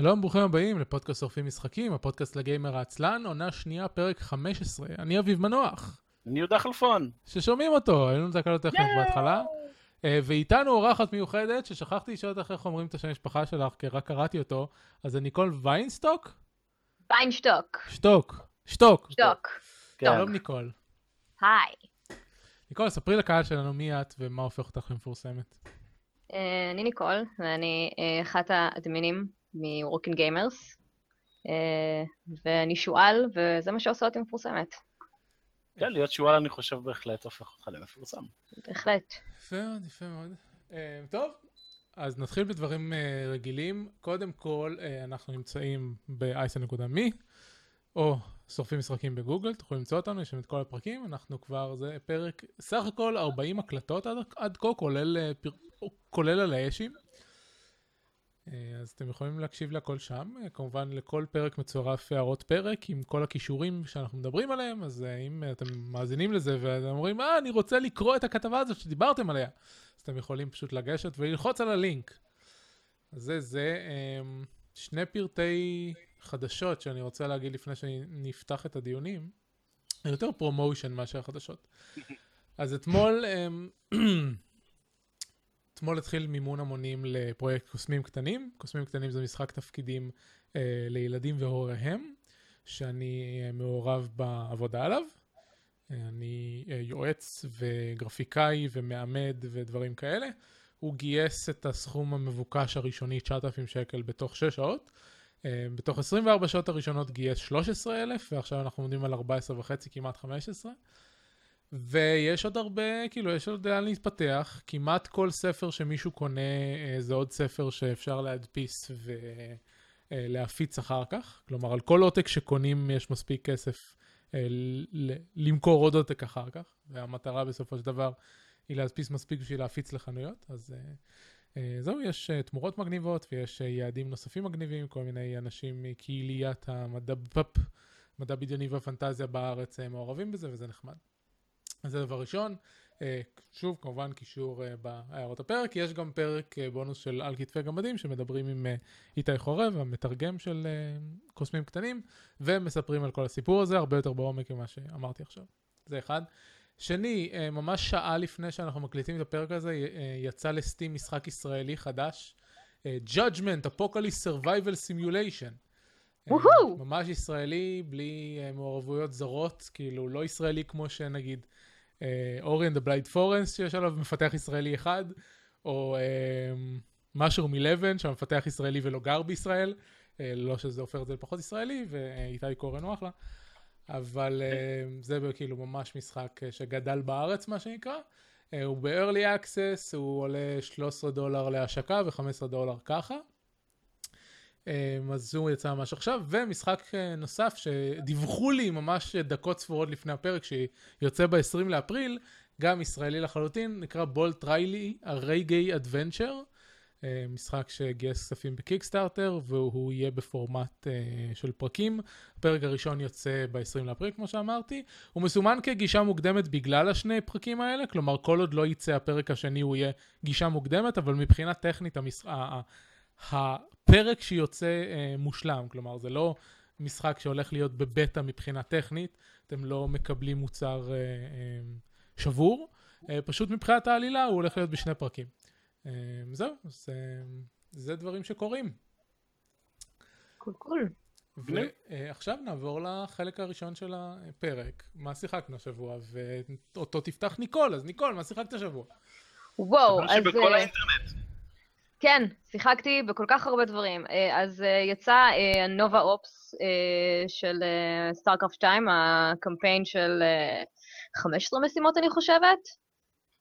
שלום, ברוכים הבאים לפודקאסט שורפים משחקים, הפודקאסט לגיימר העצלן, עונה שנייה, פרק 15. אני אביב מנוח. אני יהודה חלפון. כששומעים אותו, היו לנו תקלות טכניות בהתחלה. אה, ואיתנו אורחת מיוחדת, ששכחתי לשאול אותך איך אומרים את השם המשפחה שלך, כי רק קראתי אותו, אז זה ניקול ויינסטוק? ויינשטוק. שטוק. שטוק. שטוק. כן. שלום ניקול. היי. ניקול, ספרי לקהל שלנו מי את ומה הופך אותך למפורסמת. אה, אני ניקול, ואני אה, אחת האדמינים מ-Working Gamers, אה, ואני שועל, וזה מה שעושה אותי מפורסמת. כן, להיות שועל אני חושב בהחלט הופך אותך למפורסם. בהחלט. יפה מאוד, יפה מאוד. אה, טוב, אז נתחיל בדברים אה, רגילים. קודם כל, אנחנו נמצאים ב-ice.me, או שורפים משחקים בגוגל, תוכלו למצוא אותנו, יש שם את כל הפרקים, אנחנו כבר, זה פרק, סך הכל 40 הקלטות עד, עד כה, כולל, פר, כולל על האשים. אה, אז אתם יכולים להקשיב להכל שם, אה, כמובן לכל פרק מצורף הערות פרק עם כל הקישורים שאנחנו מדברים עליהם, אז אה, אם אתם מאזינים לזה ואתם אומרים, אה, אני רוצה לקרוא את הכתבה הזאת שדיברתם עליה, אז אתם יכולים פשוט לגשת וללחוץ על הלינק. זה זה, אמ, שני פרטי חדשות שאני רוצה להגיד לפני שנפתח את הדיונים, יותר promotion מאשר חדשות. אז אתמול, אמ, אתמול התחיל מימון המונים לפרויקט קוסמים קטנים. קוסמים קטנים זה משחק תפקידים אה, לילדים והוריהם, שאני אה, מעורב בעבודה עליו. אה, אני אה, יועץ וגרפיקאי ומעמד ודברים כאלה. הוא גייס את הסכום המבוקש הראשוני, 9,000 שקל, בתוך 6 שעות. בתוך 24 שעות הראשונות גייס 13,000, ועכשיו אנחנו עומדים על 14 וחצי, כמעט 15. ויש עוד הרבה, כאילו, יש עוד לאן להתפתח. כמעט כל ספר שמישהו קונה אה, זה עוד ספר שאפשר להדפיס ולהפיץ אחר כך. כלומר, על כל עותק שקונים יש מספיק כסף אה, למכור עוד עותק אחר כך. והמטרה בסופו של דבר היא להדפיס מספיק בשביל להפיץ לחנויות. אז אה, אה, זהו, יש אה, תמורות מגניבות ויש אה, יעדים נוספים מגניבים, כל מיני אנשים מקהיליית המדע מדע בדיוני והפנטזיה בארץ אה, מעורבים בזה, וזה נחמד. אז זה דבר ראשון. אה, שוב, כמובן קישור אה, בהערות הפרק. יש גם פרק אה, בונוס של על כתפי גמדים, שמדברים עם איתי חורב, המתרגם של קוסמים קטנים, ומספרים על כל הסיפור הזה, הרבה יותר בעומק ממה שאמרתי עכשיו. זה אחד. שני, ממש שעה לפני שאנחנו מקליטים את הפרק הזה, יצא לסטים משחק ישראלי חדש, Judgment, Apocalypse Survival Simulation. ממש ישראלי, בלי מעורבויות זרות, כאילו לא ישראלי כמו שנגיד Ori and the Blind Forest, שיש עליו מפתח ישראלי אחד, או משהו מלבן, שהמפתח ישראלי ולא גר בישראל, אה, לא שזה הופך את זה לפחות ישראלי, ותומס קורן הוא אחלה. אבל אה, זה כאילו ממש משחק אה, שגדל בארץ, מה שנקרא. אה, הוא ב-early access, הוא עולה 13 דולר להשקה ו-15 דולר ככה. אה, אז הוא יצא ממש עכשיו, ומשחק אה, נוסף שדיווחו לי ממש דקות ספורות לפני הפרק, שיוצא ב-20 לאפריל, גם ישראלי לחלוטין, נקרא בולט ריילי, הרייגי אדוונצ'ר. אה, משחק שגייס כספים בקיקסטארטר, והוא יהיה בפורמט uh, של פרקים. הפרק הראשון יוצא ב-20 לאפריל, כמו שאמרתי. הוא מסומן כגישה מוקדמת בגלל השני פרקים האלה, כלומר, כל עוד לא יצא הפרק השני הוא יהיה גישה מוקדמת, אבל מבחינה טכנית המש... הפרק שיוצא uh, מושלם, כלומר, זה לא משחק שהולך להיות בבטא מבחינה טכנית, אתם לא מקבלים מוצר uh, uh, שבור, uh, פשוט מבחינת העלילה הוא הולך להיות בשני פרקים. אה, זהו, זה, זה דברים שקורים. cool cool. ועכשיו נעבור לחלק הראשון של הפרק, מה שיחקנו השבוע, ואותו תפתח ניקול, אז ניקול, מה שיחקת השבוע? וואו, אז... שבכל אה, האינטרנט. כן, שיחקתי בכל כך הרבה דברים. אה, אז אה, יצא נובה אופס של סטארקרפט 2, הקמפיין של אה, 15 משימות אני חושבת,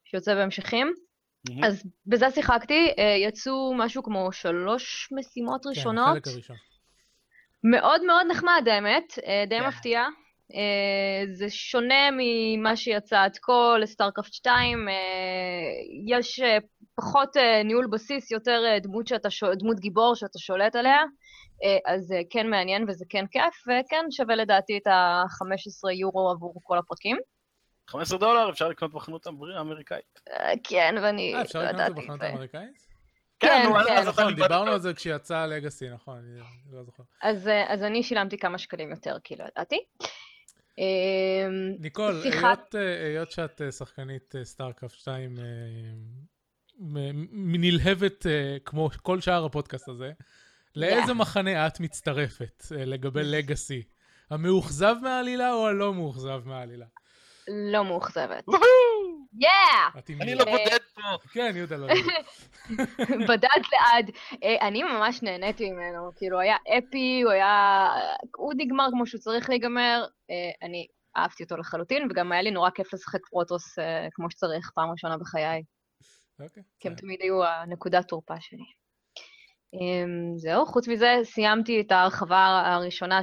שיוצא בהמשכים. מהמם. אז בזה שיחקתי, אה, יצאו משהו כמו שלוש משימות ראשונות. כן, החלק הראשון. מאוד מאוד נחמד האמת, אה, די כן. מפתיע. אה, זה שונה ממה שיצא עד כה לסטארקרפט 2, אה, יש אה, פחות אה, ניהול בסיס, יותר אה, דמות, שאתה, דמות גיבור שאתה שולט עליה, אה, אז זה כן מעניין וזה כן כיף, וכן שווה לדעתי את ה-15 יורו עבור כל הפרקים. 15 דולר אפשר לקנות בחנות האמריקאית. כן, ואני אה, אפשר לא לקנות את זה ידעתי. בחנות האמריקאית? כן, כן. אתה נכון, דיברנו על זה כשיצא לגאסי, נכון, אני לא זוכר. אז, אז אני שילמתי כמה שקלים יותר, כי לא ידעתי. אמ, ניקול, שיחק- היות, שאת שחקנית סטארקראפט 2 אה, מ- מ- נלהבת אה, כמו כל שאר הפודקאסט הזה, לאיזה מחנה את מצטרפת אה, לגבי Legacy? המאוכזב מהעלילה או הלא מאוכזב מהעלילה? לא מאוכזבת. yeah! אני. לא בודד פה. כן, יהודה לא. בדד לעד. אה, אני ממש נהניתי ממנו, כאילו, היה אפי, הוא היה... הוא נגמר כמו שהוא צריך להיגמר. אני אהבתי אותו לחלוטין, וגם היה לי נורא כיף לשחק פרוטוס כמו שצריך, פעם ראשונה בחיי. אוקיי, כי הם. תמיד היו הנקודת תורפה שלי. אמ, זהו, חוץ מזה, סיימתי את ההרחבה הראשונה,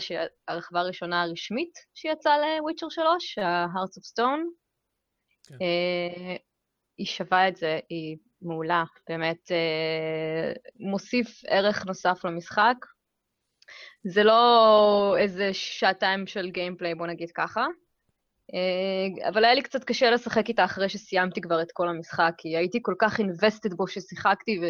ההרחבה הראשונה הרשמית שיצאה לוויצ'ר 3, ה-Hearts of Stone. כן. אה, היא שווה את זה, היא מעולה, באמת אה, מוסיף ערך נוסף למשחק. זה לא איזה שעתיים של גיימפליי, בוא נגיד ככה. אה, אבל היה לי קצת קשה לשחק איתה אחרי שסיימתי כבר את כל המשחק, כי הייתי כל כך invested בו ששיחקתי,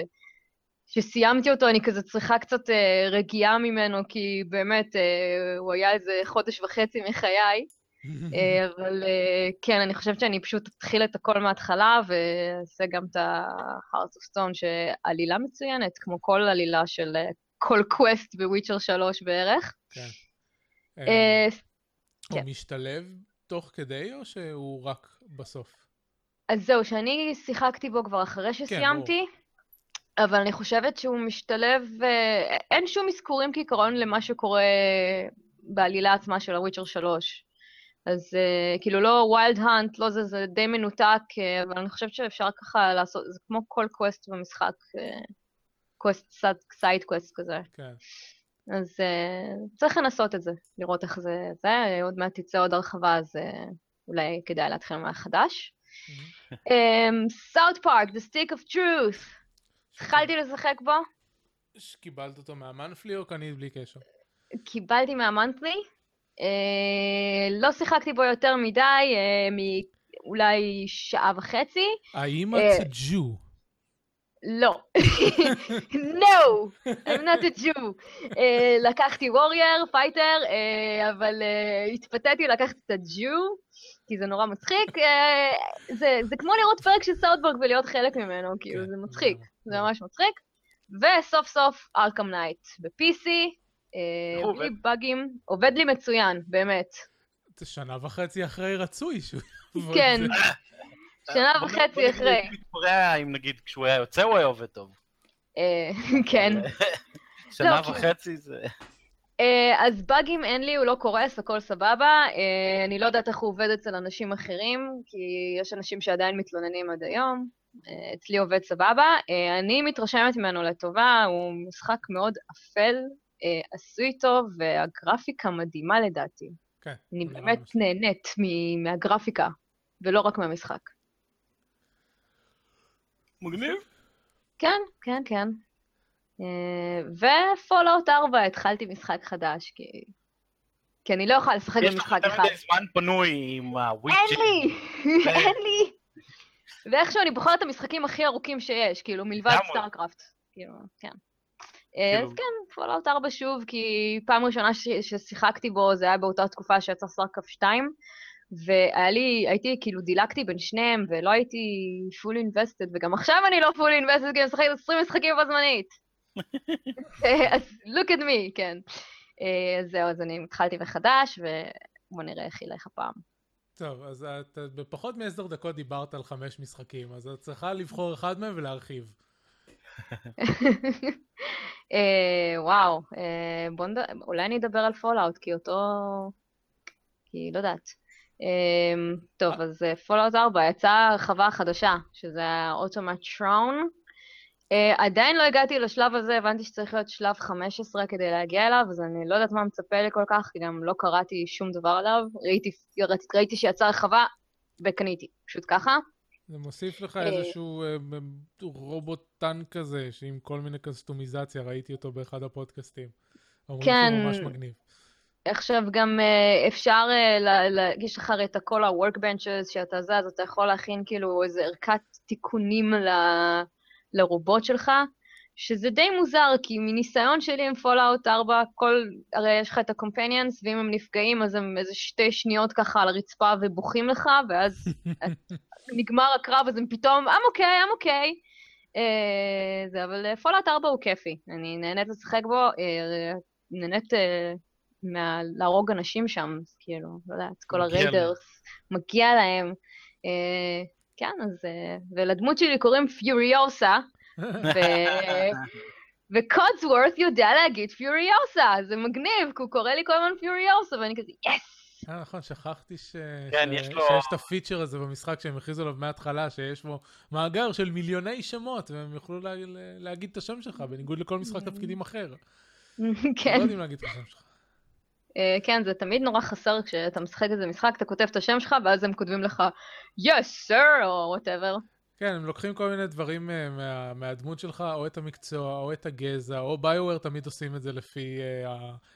וכשסיימתי אותו אני כזה צריכה קצת אה, רגיעה ממנו, כי באמת אה, הוא היה איזה חודש וחצי מחיי. אה, אבל אה, כן, אני חושבת שאני פשוט אתחיל את הכל מההתחלה, ואעשה גם את ה-Hearts of Stone, שעלילה מצוינת, כמו כל עלילה של אה, כל quest בוויצ'ר 3 בערך. כן. אה, הוא כן. משתלב תוך כדי או שהוא רק בסוף? אז זהו, שאני שיחקתי בו כבר אחרי שסיימתי, אבל אני חושבת שהוא משתלב, אה, אין שום אזכורים כעיקרון למה שקורה בעלילה עצמה של הוויצ'ר 3. אז אה, כאילו לא ווילד האנט, לא זה, זה די מנותק, אה, אבל אני חושבת שאפשר ככה לעשות, זה כמו כל quest במשחק, quest, side quest כזה. כן. אז uh, צריך לנסות את זה, לראות איך זה, זה, עוד מעט תצא עוד הרחבה, אז uh, אולי כדאי להתחיל מהחדש. סאוט פארק, The Stick of Truth, התחלתי לשחק בו, שקיבלת אותו מה-monthly או קנית בלי קשר? קיבלתי מה-monthly, uh, לא שיחקתי בו יותר מדי, uh, מאולי שעה וחצי, האם אה, את ג'ו? לא. no, I'm not a Jew. Uh, לקחתי warrior, fighter, uh, אבל uh, התפתיתי לקחת את הג'ו, כי זה נורא מצחיק. Uh, זה, זה כמו לראות פרק של סאות' פארק ולהיות חלק ממנו, כאילו, כן, זה מצחיק. לגמרי, זה. ממש מצחיק. וסוף סוף Arkham Knight ב-PC, uh, בלי? באגים, עובד לי מצוין, באמת. זה שנה וחצי אחרי רצוי שהוא יעבוד. כן, שנה וחצי אחרי. אם נגיד כשהוא היה יוצא הוא היה עובד טוב. אה, כן. שנה לא, וחצי זה... אה, אז באגים אין לי, הוא לא קורס, הכל סבבה. אה, אני לא יודעת איך הוא עובד אצל אנשים אחרים, כי יש אנשים שעדיין מתלוננים עד היום. אצלי עובד סבבה. אני מתרשמת ממנו לטובה, הוא משחק מאוד אפל, עשוי טוב, והגרפיקה מדהימה לדעתי. כן. אני באמת נהנית מ- מהגרפיקה, ולא רק מהמשחק. מגניב. כן, כן, כן. ופולאאוט 4, התחלתי משחק חדש, כי... כי אני לא יכולה לשחק יש לך במשחק יותר אחד. זמן פנוי עם הוויצ'ר. אין לי! כן. אין לי! ואיכשהו אני בוחרת את המשחקים הכי ארוכים שיש, כאילו, מלבד. סטארקראפט. כאילו, כן. אה, כאילו- אז כן, פולאאוט 4 שוב, כי פעם ראשונה ששיחקתי בו, זה היה באותה תקופה שיצא סטארקראפט 2, והיה לי, הייתי, כאילו, דילגתי בין שניהם, ולא הייתי fully invested, וגם עכשיו אני לא fully invested, כי אני משחקת 20 משחקים בו זמנית. אה, אז look at me, כן. אה, אז זהו, אז אני התחלתי מחדש, ובואו נראה איך ילך הפעם. טוב, אז את בפחות מעשר דקות דיברת על חמש משחקים, אז את צריכה לבחור אחד מהם ולהרחיב. אה, וואו, אה. אולי אני אדבר על פולאאוט, כי אותו... כי לא יודעת. אה, טוב, אז פולאאוט 4, יצאה הרחבה חדשה, שזה האוטומטרון. אה, עדיין לא הגעתי לשלב הזה, הבנתי שצריך להיות שלב 15 כדי להגיע אליו, אז אני לא יודעת מה מצפה לי כל כך, כי גם לא קראתי שום דבר עליו. ראיתי, ראיתי, ראיתי שיצאה הרחבה וקניתי, פשוט ככה. זה מוסיף לך אה. איזשהו אה, רובוט טנק כזה, שעם כל מיני קסטומיזציה, ראיתי אותו באחד הפודקאסטים. אומרים כן. שהוא ממש מגניב. עכשיו גם אה, אפשר, אה, יש לך את כל ה-workbenches שאתה זה, אז אתה יכול להכין כאילו איזה ערכת תיקונים ל- לרובוט שלך. שזה די מוזר, כי מניסיון שלי עם פולאאוט 4, כל, הרי יש לך את ה companions, ואם הם נפגעים אז הם איזה שתי שניות ככה על הרצפה ובוכים לך, ואז נגמר הקרב, אז הם פתאום, I'm okay, I'm okay. Uh, זה, אבל פולאאוט 4 הוא כיפי, אני נהנית לשחק בו, נהנית מה, להרוג אנשים שם, כאילו, לא יודעת, כל ה raiders, מגיע להם. Uh, כן, אז... Uh, ולדמות שלי קוראים פיוריוסה, וקודסוורת' יודע להגיד פיוריוסה, זה מגניב, כי הוא קורא לי כל הזמן פיוריוסה, ואני כזה, יס! אה, נכון, שכחתי ש... כן, ש... יש לו- שיש את הפיצ'ר הזה במשחק שהם הכריזו עליו מההתחלה, שיש בו מאגר של מיליוני שמות, והם יוכלו לה... להגיד את השם שלך, בניגוד לכל משחק תפקידים אחר. כן. לא יודעים להגיד את השם שלך. אה, כן, זה תמיד נורא חסר כשאתה משחק איזה משחק, אתה כותב את השם שלך, ואז הם כותבים לך, yes, sir, או whatever. כן, הם לוקחים כל מיני דברים אה, מה, מהדמות שלך, או את המקצוע, או את הגזע, או ביוואר תמיד עושים את זה לפי uh,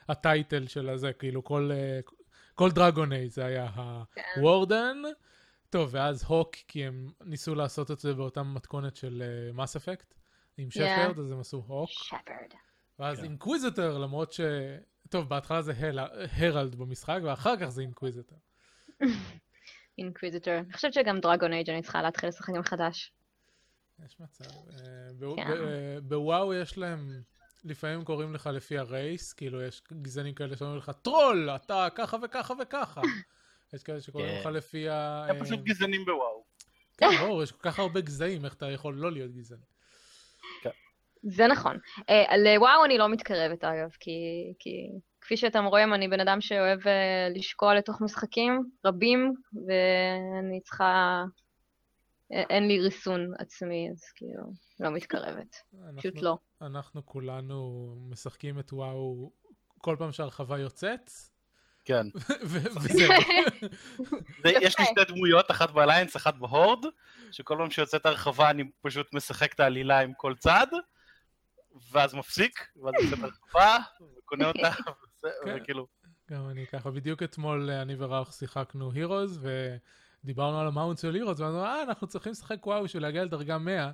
ה title של הזה, כאילו כל, uh, כל דרגון אייג' זה היה ה warden. טוב, ואז הוק, כי הם ניסו לעשות את זה באותה מתכונת של מאס uh, אפקט, עם שפרד, אז הם עשו הוק. שפרד. ואז כן. אינקוויזיטור, למרות ש... טוב, בהתחלה זה. herald במשחק, ואחר כך זה אינקוויזיטור. אינקוויזיטור. אני חושבת שגם דרגון אייג' אני צריכה להתחיל לשחק מחדש. יש מצב. אה, כן. ב- אה, בוואו יש להם, לפעמים קוראים לך לפי ה race, כאילו יש גזענים כאלה שאומרים לך, טרול, אתה ככה וככה וככה. יש כאלה שקוראים כן. לך לפי ה... הם פשוט אה, גזענים בוואו. כן, ברור, יש כל כך הרבה גזעים, איך אתה יכול לא להיות גזעני. זה נכון. אה, לוואו אני לא מתקרבת אגב, כי, כי כפי שאתם רואים, אני בן אדם שאוהב אה, לשקוע לתוך משחקים רבים, ואני צריכה... אה, אין לי ריסון עצמי, אז כאילו, לא מתקרבת. פשוט אנחנו- לא. אנחנו כולנו משחקים את וואו כל פעם שהרחבה יוצאת, כן. יש לי. שתי דמויות, אחת באליינס, אחת בהורד, שכל פעם שיוצאת הרחבה אני פשוט משחק את העלילה עם כל צד, ואז מפסיק, ואז יוצאת הרחבה, וקונה אותה, וזה- כן. וכאילו, גם אני ככה, בדיוק אתמול אה, אני וראוך שיחקנו הירוז, ודיברנו על המאונט של הירוז, ואמרנו, אה, אנחנו צריכים לשחק וואו בשביל להגיע לדרגה 100,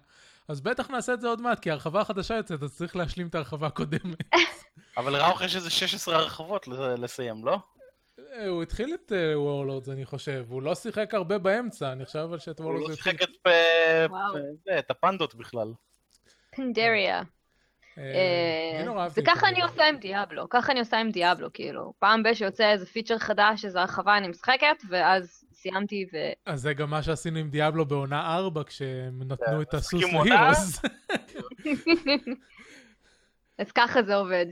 אז בטח נעשה את זה עוד מעט, כי ההרחבה החדשה יוצאת, אז צריך להשלים את ההרחבה הקודמת. אבל ראוך יש איזה 16 הרחבות לסיים, לא? אה, הוא התחיל את וורלורדס, אני חושב, הוא לא שיחק הרבה באמצע, אני חושב אבל שאת הוא וורלורדס לא התחיל... שיחק את את הפנדות בכלל. פנדריה. וככה אני. עושה עם דיאבלו, ככה אני עושה עם דיאבלו, כאילו. פעם ב- שיוצא איזה פיצ'ר חדש, איזו הרחבה, אני משחקת, ואז סיימתי ו... אז זה גם מה שעשינו עם דיאבלו בעונה 4, כשהם נתנו את הסוס? להירוז. אז ככה זה עובד.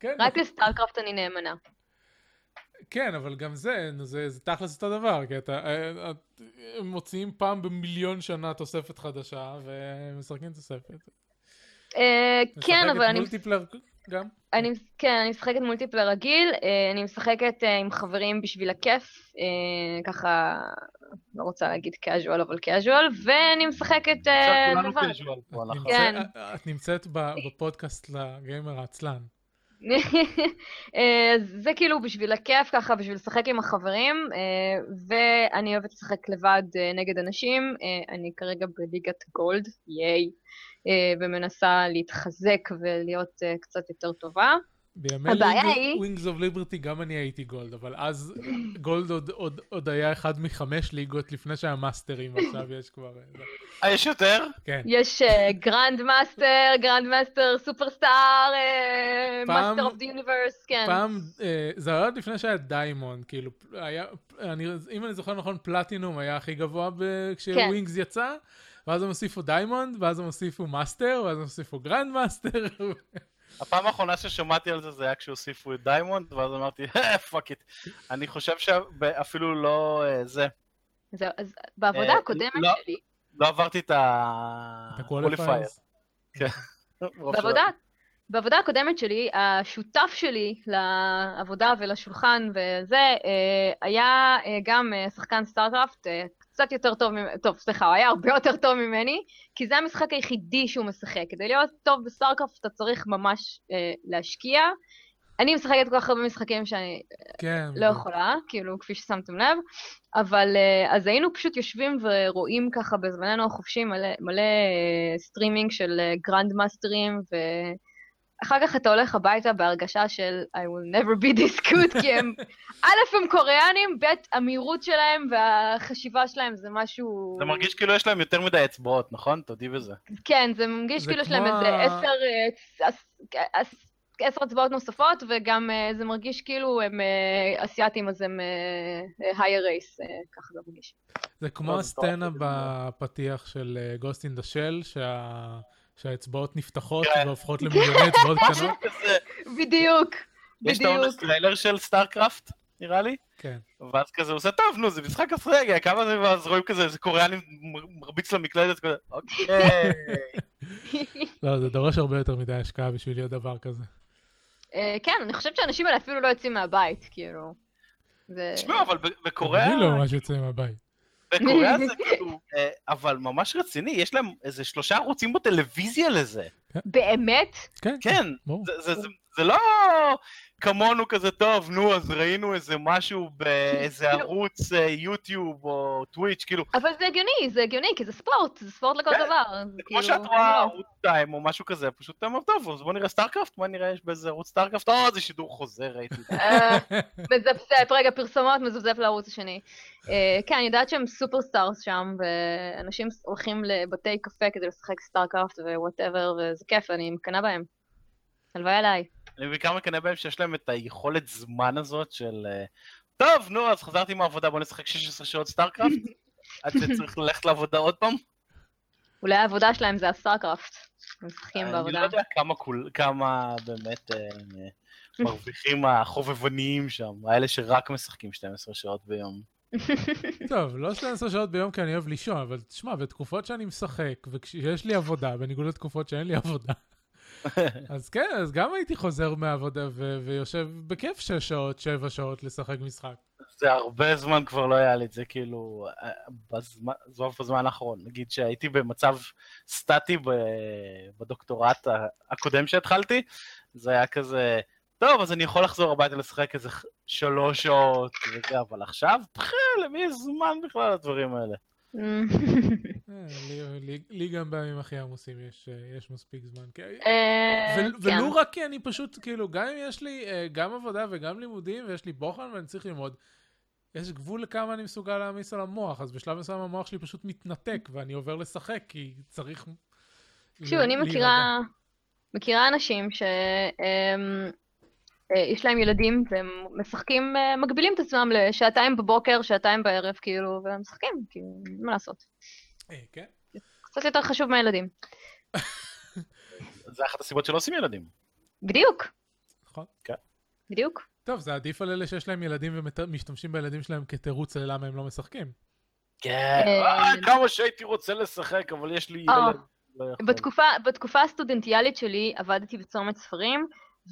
כן, רק לסטארקראפט אני נאמנה. כן, אבל גם זה, זה, זה תכלס אותו דבר, כי אתה, אה, מוציאים פעם במיליון שנה תוספת חדשה, ומשחקים תוספת. אה, כן, אבל אני... מולטיפלר גם? אני, כן, אני משחקת מולטיפלר רגיל, אה, אני משחקת אה, עם חברים בשביל הכיף, ככה, לא רוצה להגיד casual, אבל casual, ואני משחקת עכשיו כולנו לבד. את נמצאת- כן. את- את נמצאת ב- בפודקאסט לגיימר העצלן. זה כאילו בשביל הכיף, ככה, בשביל לשחק עם החברים, ואני אוהבת לשחק לבד נגד אנשים. אני כרגע בליגת גולד, ייי, ומנסה להתחזק ולהיות אה, קצת יותר טובה. בימי הבעיה היא- ווינגס אוף ליברטי גם אני הייתי גולד, אבל אז גולד עוד- עוד- עוד היה אחד מחמש ליגות לפני שהיה מאסטרים, ועכשיו יש כבר... אה. אה, יש יותר? כן. יש גרנד מאסטר, גרנד מאסטר, superstar, master of the universe, כן. פעם, אה, זה היה עוד לפני שהיה דיימונד, כאילו, היה, אני, אם אני זוכר נכון, פלטינום היה הכי גבוה ב- כשווינגס יצא, ואז הם הוסיפו דיימונד, ואז הם הוסיפו מאסטר, ואז הם הוסיפו גרנד מאסטר. הפעם האחרונה ששמעתי על זה זה היה כשהוסיפו את דיימונד, ואז אמרתי, fuck it. אני חושב שאפילו לא אה, זה, זהו, אז בעבודה אה, הקודמת לא. שלי, לא עברתי את את ה-qualifier. ה-qualifiers. בעבודה, בעבודה הקודמת שלי, השותף שלי לעבודה ולשולחן וזה, אה, היה אה, גם אה, שחקן סטארט-אפט, אה, קצת יותר טוב, טוב, סליחה, הוא היה הרבה יותר טוב ממני, כי זה המשחק היחידי שהוא משחק. כדי להיות טוב בסטארט-אפט אתה צריך ממש אה, להשקיע. אני משחקת כל כך הרבה משחקים שאני כן. לא יכולה, כאילו, כפי ששמתם לב, אבל אה, אז היינו פשוט יושבים ורואים ככה בזמננו החופשי מלא, מלא אה, סטרימינג של אה, גרנד מאסטרים, ואחר כך אתה הולך הביתה בהרגשה של I will never be this good, כי הם, א', הם קוריאנים, ב', המהירות שלהם והחשיבה שלהם זה משהו... זה מרגיש כאילו יש להם יותר מדי אצבעות, נכון? תודי בזה. כן, זה מרגיש זה כאילו יש להם איזה עשר, אה, עש- עש- עשר אצבעות נוספות, וגם אה, זה מרגיש כאילו הם אה, אסיאתים, אז הם higher race, ככה זה מרגיש. זה כמו לא, הסצנה. בפתיח של גוסט אין דה של, שהאצבעות נפתחות כן. והופכות למיליוני אצבעות משהו קטנות. כזה. בדיוק, יש את בדיוק. ה launch trailer של סטארקראפט, נראה לי. כן. ואז כזה עושה, טוב, נו, זה משחק אסטרטגיה, כמה זה, ואז רואים כזה, איזה קוריאני מרביץ למקלדת, כזה, אוקיי. לא, זה דורש הרבה יותר מדי השקעה בשביל להיות דבר כזה. אה, כן, אני חושבת שהאנשים האלה אפילו לא יוצאים מהבית, כאילו. תשמעו, אבל ב- בקוריאה, אני לא ממש יוצא מהבית. בקוריאה זה כאילו, אבל ממש רציני, יש להם איזה שלושה ערוצים בטלוויזיה לזה. באמת? כן, כן. זה- זה- לא כמונו כזה, טוב, נו, אז ראינו איזה משהו באיזה כאילו- ערוץ אה, יוטיוב או טוויץ', כאילו, אבל זה הגיוני, זה הגיוני, כי זה ספורט, זה ספורט לכל כן, דבר. זה כמו כאילו, שאת לא. רואה ערוץ 2 או משהו כזה, פשוט אתה אומר, טוב, אז בוא נראה סטארקראפט, מה נראה יש באיזה ערוץ סטארקראפט, או, זה שידור חוזר, ראיתי. אה, מזפזפ, רגע, פרסומות, מזפזפ לערוץ השני. אה, כן, אני יודעת שהם superstars שם, ואנשים הולכים לבתי קפה כדי לשחק סטארקראפט ו whatever, וזה כיף, אני מקנאה בהם. הלוואי עליי. אני בעיקר מקנא בהם שיש להם את היכולת זמן הזאת של, אה, טוב, נו, אז חזרתי מהעבודה, בוא נשחק 16 שעות StarCraft, עד שצריך ללכת לעבודה עוד פעם. אולי העבודה שלהם זה ה StarCraft. משחקים אני בעבודה. לא יודע כמה כול- כמה באמת אה, אה, מרוויחים החובבניים שם, האלה שרק משחקים 12 שעות ביום. טוב, לא 12 שעות ביום כי אני אוהב לישון, אבל תשמע, בתקופות שאני משחק, וכשיש לי עבודה, בניגוד לתקופות שאין לי עבודה, אז כן, אז גם הייתי חוזר מהעבודה ו- ויושב בכיף 6 שעות, 7 שעות לשחק משחק. זה הרבה זמן כבר לא היה לי את זה, כאילו, אה, בזמן, זו בזמן האחרון. נגיד שהייתי במצב סטטי ב- בדוקטורט הקודם שהתחלתי, זה היה כזה, טוב, אז אני יכול לחזור הביתה לשחק איזה שלוש שעות וזה, אבל עכשיו, פחה, למי יש זמן בכלל לדברים האלה? אה, לי- גם בימים הכי עמוסים יש אה, יש מספיק זמן. אה, כן. ולו רק כי אני פשוט, כאילו, גם אם יש לי גם עבודה וגם לימודים, ויש לי בוחן ואני צריך ללמוד, יש גבול לכמה אני מסוגל להעמיס על המוח, אז בשלב מסוים המוח שלי פשוט מתנתק, ואני עובר לשחק, כי צריך... תקשיבו, ל- אני. מכירה, מכירה אנשים שיש להם ילדים והם משחקים, מגבילים את עצמם לשעתיים בבוקר, שעתיים בערב, כאילו, והם משחקים, כאילו, מה לעשות. אה, כן? קצת יותר חשוב מהילדים. זה אחת הסיבות שלא עושים ילדים. בדיוק, נכון. בדיוק. טוב, זה עדיף על אלה שיש להם ילדים ומשתמשים בילדים שלהם כתירוץ ללמה הם לא משחקים. כן, אה, אה, כמה שהייתי רוצה לשחק, אבל יש לי ילד. לא. בתקופה, הסטודנטיאלית שלי עבדתי בצומת ספרים,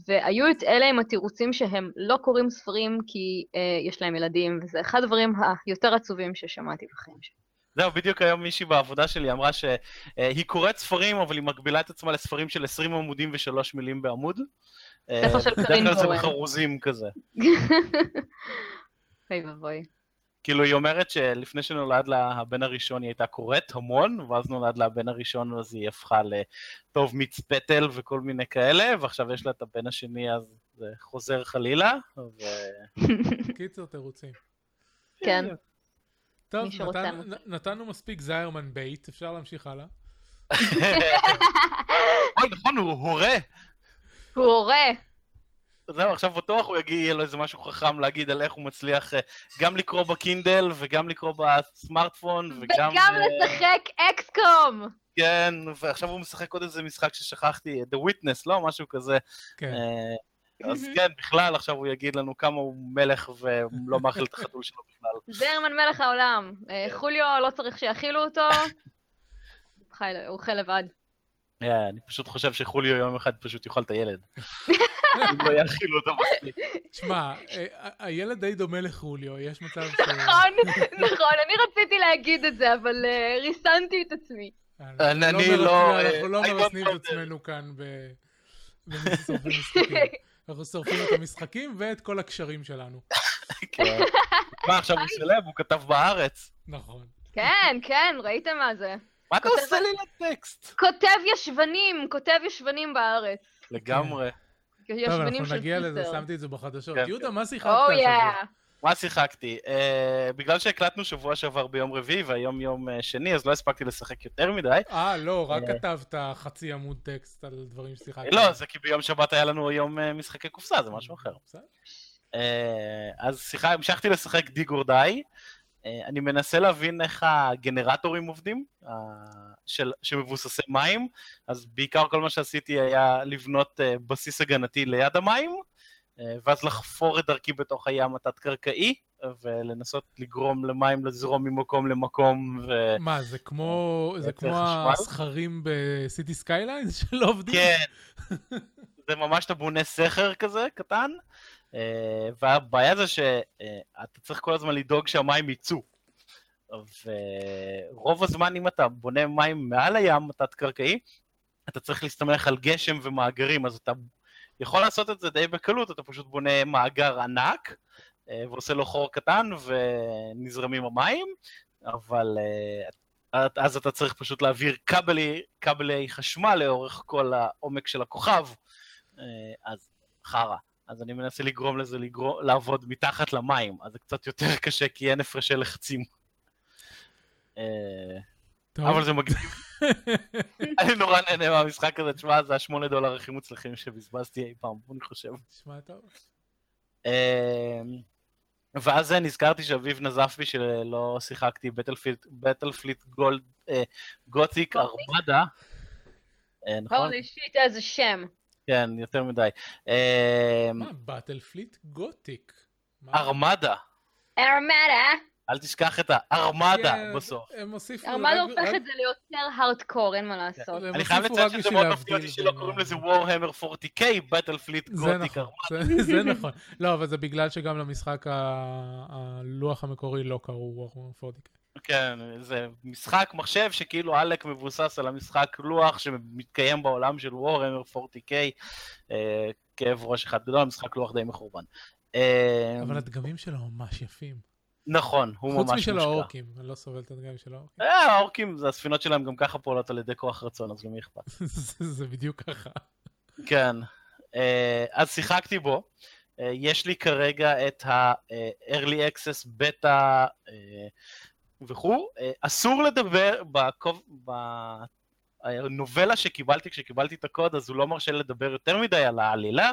והיו את אלה עם התירוצים שהם לא קוראים ספרים כי יש להם ילדים, וזה אחד הדברים היותר עצובים ששמעתי בחיים שלי. זהו, בדיוק היום מישהי בעבודה שלי אמרה שהיא קוראת ספרים, אבל היא מגבילה את עצמה לספרים של 20 עמודים ושלוש מילים בעמוד. ספר של בדרך קרין כלל זה גורן. בחרוזים כזה. אוי ואבוי. כאילו, היא אומרת שלפני שנולד לה הבן הראשון היא הייתה קוראת המון, ואז נולד לה הבן הראשון, אז היא הפכה לטוב מיץ פטל וכל מיני כאלה, ועכשיו יש לה את הבן השני, אז זה חוזר חלילה. ו... קיצר, תירוצים. כן. טוב, מי שרוצה נתן- מוצא. נ- נתנו מספיק זיירמן בייט, אפשר להמשיך הלאה. אוי, נכון, הוא הורה. הוא הורה. זהו, עכשיו בטוח הוא יגיד, יהיה לו איזה משהו חכם להגיד על איך הוא מצליח אה, גם לקרוא בקינדל, וגם לקרוא בסמארטפון, וגם... וגם אה, לשחק אקסקום! כן, ועכשיו הוא משחק עוד איזה משחק ששכחתי, The Witness, לא? משהו כזה. כן. אז כן, בכלל, עכשיו הוא יגיד לנו כמה הוא מלך ולא מאכיל את החתול שלו בכלל. זרמן מלך העולם. אה, חוליו, לא צריך שיאכילו אותו. הוא אוכל לבד. אני פשוט חושב שחוליו יום אחד פשוט יאכל את הילד. אם לא יאכילו אותו מספיק. שמע, אה, הילד די דומה לחוליו, יש מצב ש... נכון, נכון, אני רציתי להגיד את זה, אבל אה, ריסנתי את עצמי. אני- אני לא, אנחנו לא don't מרסנים את עצמנו כאן ב-. אנחנו שורפים את המשחקים ואת כל הקשרים שלנו. כן. מה, עכשיו הוא סלב, הוא כתב בארץ. נכון. כן, כן, ראיתם מה זה? מה אתה עושה לי לטקסט? כותב ישבנים, כותב ישבנים בארץ. לגמרי. טוב, ישבנים אנחנו נגיע לזה. שמתי את זה בחדשות. כן, יהודה, כן. מה שיחקת או השבוע? מה שיחקתי? Uh, בגלל שהקלטנו שבוע שעבר ביום רביעי והיום יום uh, שני, אז לא הספקתי לשחק יותר מדי. אה, לא, רק אה. כתבת חצי עמוד טקסט על דברים ששיחקת. לא, זה כי ביום שבת היה לנו יום uh, משחקי קופסה, זה משהו אחר. Uh, אז שיחה, המשכתי לשחק Dig or Die. Uh, אני מנסה להבין איך הגנרטורים עובדים, uh, של, שמבוססי מים, אז בעיקר כל מה שעשיתי היה לבנות uh, בסיס הגנתי ליד המים, uh, ואז לחפור את דרכי בתוך הים התת-קרקעי, ולנסות לגרום למים לזרום ממקום למקום, ו... מה, זה כמו זה לייצר כמו? הסכרים ב Cities Skylines שלא עובדים? כן, זה ממש אתה בונה סכר כזה, קטן, אה, והבעיה זה שאתה צריך כל הזמן לדאוג שהמים יצאו. ורוב הזמן אם אתה בונה מים מעל הים התת-קרקעי, אתה צריך להסתמך על גשם ומאגרים, אז אתה יכול לעשות את זה די בקלות, אתה פשוט בונה מאגר ענק, אה, ועושה לו חור קטן ונזרמים המים, אבל אה, אז אתה צריך פשוט להעביר כבלי, כבלי חשמל לאורך כל העומק של הכוכב, אה, אז חרא. אז אני מנסה לגרום לזה לגרום, לעבוד מתחת למים, אז זה קצת יותר קשה כי אין הפרשי לחצים. אבל זה מגניב. אני נורא נהנה מהמשחק הזה, תשמע, זה השמונה דולר הכי מוצלחים שבזבזתי אי פעם, אני חושב. נשמע טוב. אה, ואז נזכרתי שאביב נזף בי שלא שיחקתי בטלפליט גולד, גותיק ארמדה. אה, נכון? הולי שיט, איזה שם. כן, יותר מדי. אה, מה, באטלפליט גותיק. ארמדה, ארמדה. אל תשכח את הארמדה כן, בסוף. ארמדה הופך את זה ליותר הארדקור, אין מה לעשות. הם אני חייב לציין שזה מאוד מפתיע אותי שלא קוראים לזה Warhammer 40K, בטלפליט זה גותיק נכון, ארמדה. זה- זה נכון. לא, אבל זה בגלל שגם למשחק הלוח המקורי לא קראו Warhammer 40K. כן, זה משחק מחשב שכאילו עלק מבוסס על המשחק לוח שמתקיים בעולם של Warhammer 40K, אה, כאב ראש אחד גדול, משחק לוח די מחורבן. אה, אבל הדגמים שלו ממש יפים. נכון, הוא ממש חוץ מושקע. משל האורקים, אני לא סובל את הדגמים של האורקים. אה, האורקים, הספינות שלהם גם ככה פועלות על ידי כוח רצון, אז למי אכפת? זה בדיוק ככה. כן. אה, אז שיחקתי בו. אה, יש לי כרגע את ה-early access בטא וכו'. אה, אסור לדבר בקוב... בנובלה שקיבלתי, כשקיבלתי את הקוד, אז הוא לא מרשה לדבר יותר מדי על העלילה.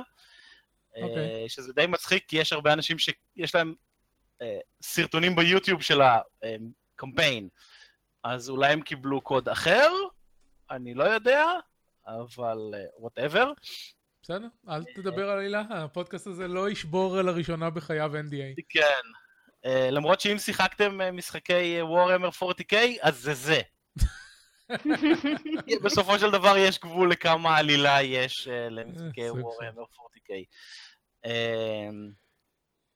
אה, אוקיי. שזה די מצחיק, כי יש הרבה אנשים שיש להם סרטונים ביוטיוב של הקמפיין. אז אולי הם קיבלו קוד אחר, אני לא יודע, אבל whatever. בסדר? אל תדבר על עלילה, הפודקאסט הזה לא ישבור לראשונה בחייו NDA. כן. למרות שאם שיחקתם משחקי Warhammer 40K, אז זה זה. בסופו של דבר יש גבול לכמה עלילה יש uh, למשחקי Warhammer 40K.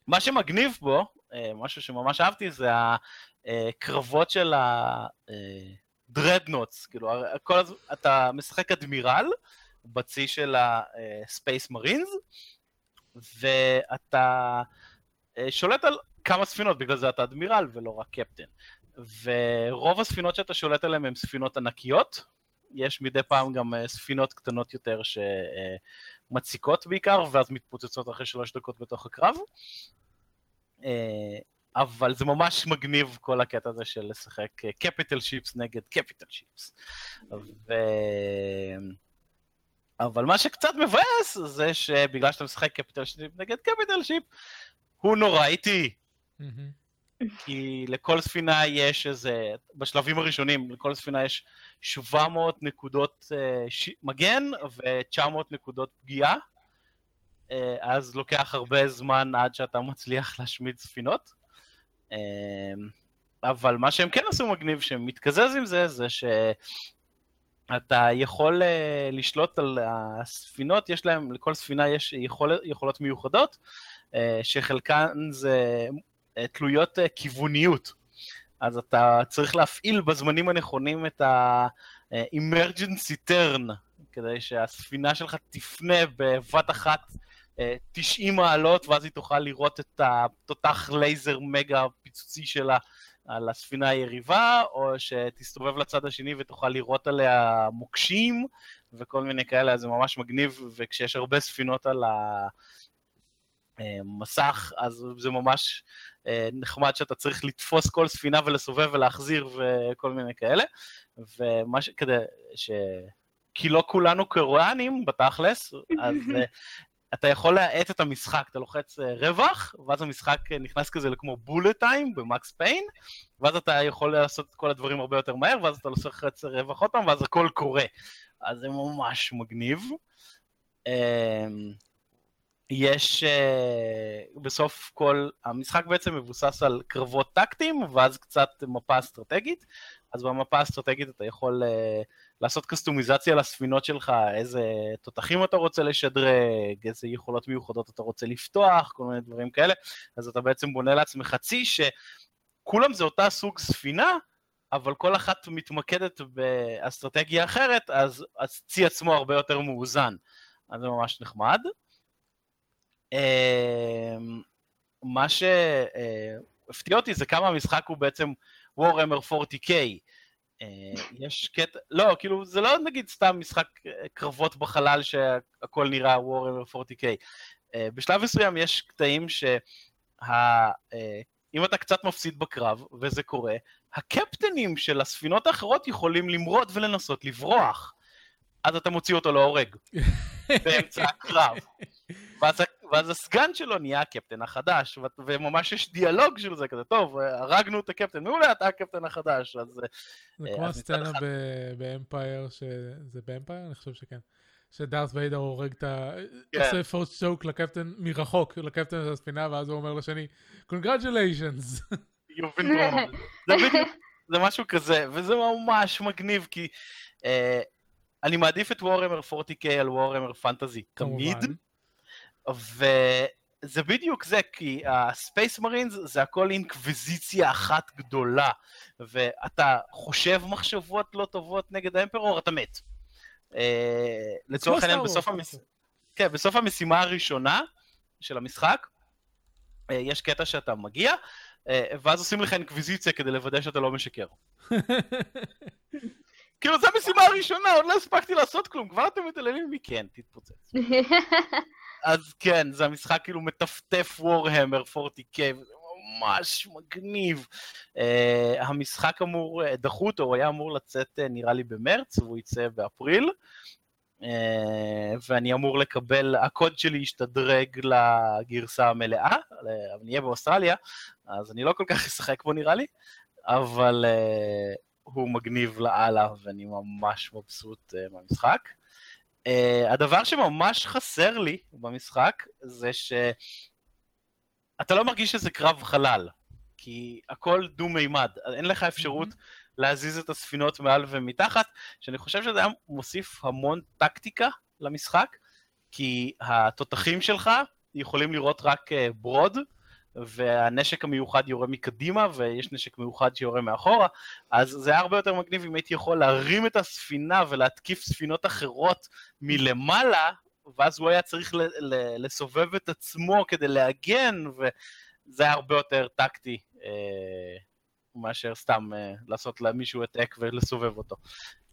מה שמגניב בו, uh, משהו שממש אהבתי, זה הקרבות של הדרדנוטס. כאילו, כל הז... אתה משחק אדמירל בצי של הספייס מרינס, ואתה שולט על כמה ספינות, בגלל זה אתה אדמירל ולא רק קפטן. ורוב הספינות שאתה שולט עליהן הן ספינות ענקיות, יש מדי פעם גם ספינות קטנות יותר שמציקות בעיקר, ואז מתפוצצות אחרי שלוש דקות בתוך הקרב. Uh, אבל זה ממש מגניב כל הקטע הזה של לשחק capital ships נגד capital ships. ו... אבל מה שקצת מבאס זה שבגלל שאתה משחק capital ship נגד capital ship, הוא נורא איטי. כי לכל ספינה יש איזה, בשלבים הראשונים, לכל ספינה יש 700 נקודות uh, ש... מגן ו-900 נקודות פגיעה, אז לוקח הרבה זמן עד שאתה מצליח להשמיד ספינות. Uh, אבל מה שהם כן עשו מגניב, שמתקזז עם זה, זה שאתה יכול uh, לשלוט על הספינות, יש להם, לכל ספינה יש יכול, יכולות מיוחדות, שחלקן זה תלויות כיווניות. אז אתה צריך להפעיל בזמנים הנכונים את ה-emergency turn, כדי שהספינה שלך תפנה בבת אחת אה, 90 מעלות, ואז היא תוכל לראות את התותח לייזר מגה פיצוצי שלה על הספינה היריבה, או שתסתובב לצד השני ותוכל לראות עליה מוקשים וכל מיני כאלה, זה ממש מגניב, וכשיש הרבה ספינות על המסך, אז זה ממש אה, נחמד שאתה צריך לתפוס כל ספינה ולסובב ולהחזיר וכל מיני כאלה, ומה ש... כדי ש... כי לא כולנו קוריאנים בתכלס, אז אה, אתה יכול להאט את המשחק, אתה לוחץ אה, רווח, ואז המשחק נכנס כזה לכמו בולט טיים במקס פיין, ואז אתה יכול לעשות את כל הדברים הרבה יותר מהר, ואז אתה לוחץ רווח עוד פעם, ואז הכל קורה. אז זה ממש מגניב. אמ, יש בסוף כל, המשחק בעצם מבוסס על קרבות טקטיים ואז קצת מפה אסטרטגית, אז במפה האסטרטגית אתה יכול לעשות קסטומיזציה לספינות שלך, איזה תותחים אתה רוצה לשדרג, איזה יכולות מיוחדות אתה רוצה לפתוח, כל מיני דברים כאלה, אז אתה בעצם בונה לעצמך צי שכולם זה אותה סוג ספינה, אבל כל אחת מתמקדת באסטרטגיה אחרת, אז הצי עצמו הרבה יותר מאוזן, אז זה ממש נחמד. אמ, מה שהפתיע אותי זה כמה המשחק הוא בעצם Warhammer 40K. אה, יש קטע, לא, כאילו, זה לא נגיד סתם משחק אה, קרבות בחלל שהכל נראה Warhammer 40K. אה, בשלב מסוים יש קטעים שה... אם אתה קצת מפסיד בקרב, וזה קורה, הקפטנים של הספינות האחרות יכולים למרוד ולנסות לברוח. אז אתה מוציא אותו להורג, באמצע הקרב. ואז ואז הסגן שלו נהיה הקפטן החדש, וממש יש דיאלוג של זה כזה, טוב, הרגנו את הקפטן, מעולה, אתה הקפטן החדש, אז... זה אה, כמו הסצנה באמפייר, זה באמפייר? אני חושב שכן. שדארס ויידר הורג את ה... כן. עושה פורט שוק לקפטן מרחוק, לקפטן של הספינה, ואז הוא אומר לשני, קונגרצ'וליישנס. זה משהו כזה, וזה ממש מגניב, כי אה, אני מעדיף את וורמר 40K על וורמר פנטזי, תמיד. וזה בדיוק זה, כי הספייס מרינס זה הכל אינקוויזיציה אחת גדולה, ואתה חושב מחשבות לא טובות נגד האמפרור, אתה מת. אה, לצורך העניין, בסוף, המש... כן, בסוף המשימה הראשונה של המשחק, אה, יש קטע שאתה מגיע, אה, ואז עושים לך אינקוויזיציה כדי לוודא שאתה לא משקר. כאילו, זו המשימה הראשונה, עוד לא הספקתי לעשות כלום, כבר אתם מתעללים בי? כן, תתפוצץ. אז כן, זה המשחק כאילו מטפטף וורהמר 40K, וזה ממש מגניב. Uh, המשחק אמור, uh, דחו אותו, הוא היה אמור לצאת uh, נראה לי במרץ, והוא יצא באפריל. Uh, ואני אמור לקבל, הקוד שלי ישתדרג לגרסה המלאה, אני אהיה באוסטרליה, אז אני לא כל כך אשחק בו נראה לי, אבל uh, הוא מגניב לאללה, ואני ממש מבסוט uh, מהמשחק. Uh, הדבר שממש חסר לי במשחק זה שאתה לא מרגיש שזה קרב חלל, כי הכל דו-מימד, אין לך אפשרות mm-hmm. להזיז את הספינות מעל ומתחת, שאני חושב שזה היה מוסיף המון טקטיקה למשחק, כי התותחים שלך יכולים לראות רק uh, ברוד, והנשק המיוחד יורה מקדימה, ויש נשק מיוחד שיורה מאחורה, אז זה היה הרבה יותר מגניב אם הייתי יכול להרים את הספינה ולהתקיף ספינות אחרות מלמעלה, ואז הוא היה צריך ל- ל- לסובב את עצמו כדי להגן, וזה היה הרבה יותר טקטי אה, מאשר סתם אה, לעשות למישהו העתק ולסובב אותו.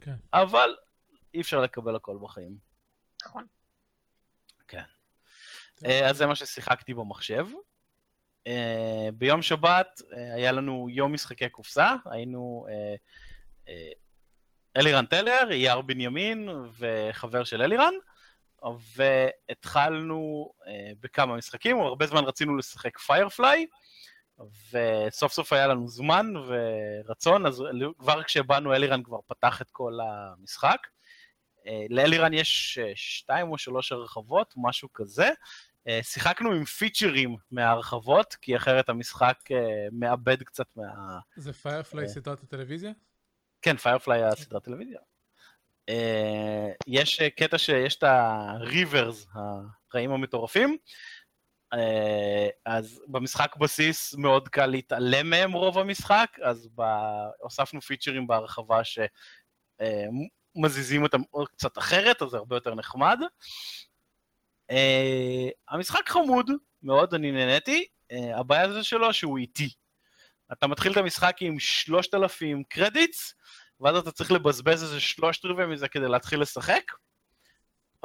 כן. אבל אי אפשר לקבל הכל בחיים. נכון. כן. אה, אז זה מה ששיחקתי במחשב. Uh, ביום שבת uh, היה לנו יום משחקי קופסה, היינו uh, אלירן טלר, אייר בנימין וחבר של אלירן, והתחלנו בכמה משחקים, הרבה זמן רצינו לשחק Firefly, וסוף סוף היה לנו זמן ורצון, אז כבר כשבאנו אלירן כבר פתח את כל המשחק. לאלירן יש שתיים או שלוש הרחבות, משהו כזה, אה, שיחקנו עם פיצ'רים מההרחבות, כי אחרת המשחק אה, מאבד קצת מה... זה Firefly אה. סדרת הטלוויזיה? כן, פיירפליי הסדרת טלוויזיה. יש קטע שיש את הריברס, הרעים המטורפים, אז במשחק בסיס מאוד קל להתעלם מהם רוב המשחק, אז הוספנו פיצ'רים בהרחבה שמזיזים אותם עוד קצת אחרת, אז זה הרבה יותר נחמד. Uh, המשחק חמוד מאוד, אני נהניתי, uh, הבעיה זה שלו שהוא איטי. אתה מתחיל את המשחק עם 3,000 קרדיטס, ואז אתה צריך לבזבז איזה שלושת רבעי מזה כדי להתחיל לשחק,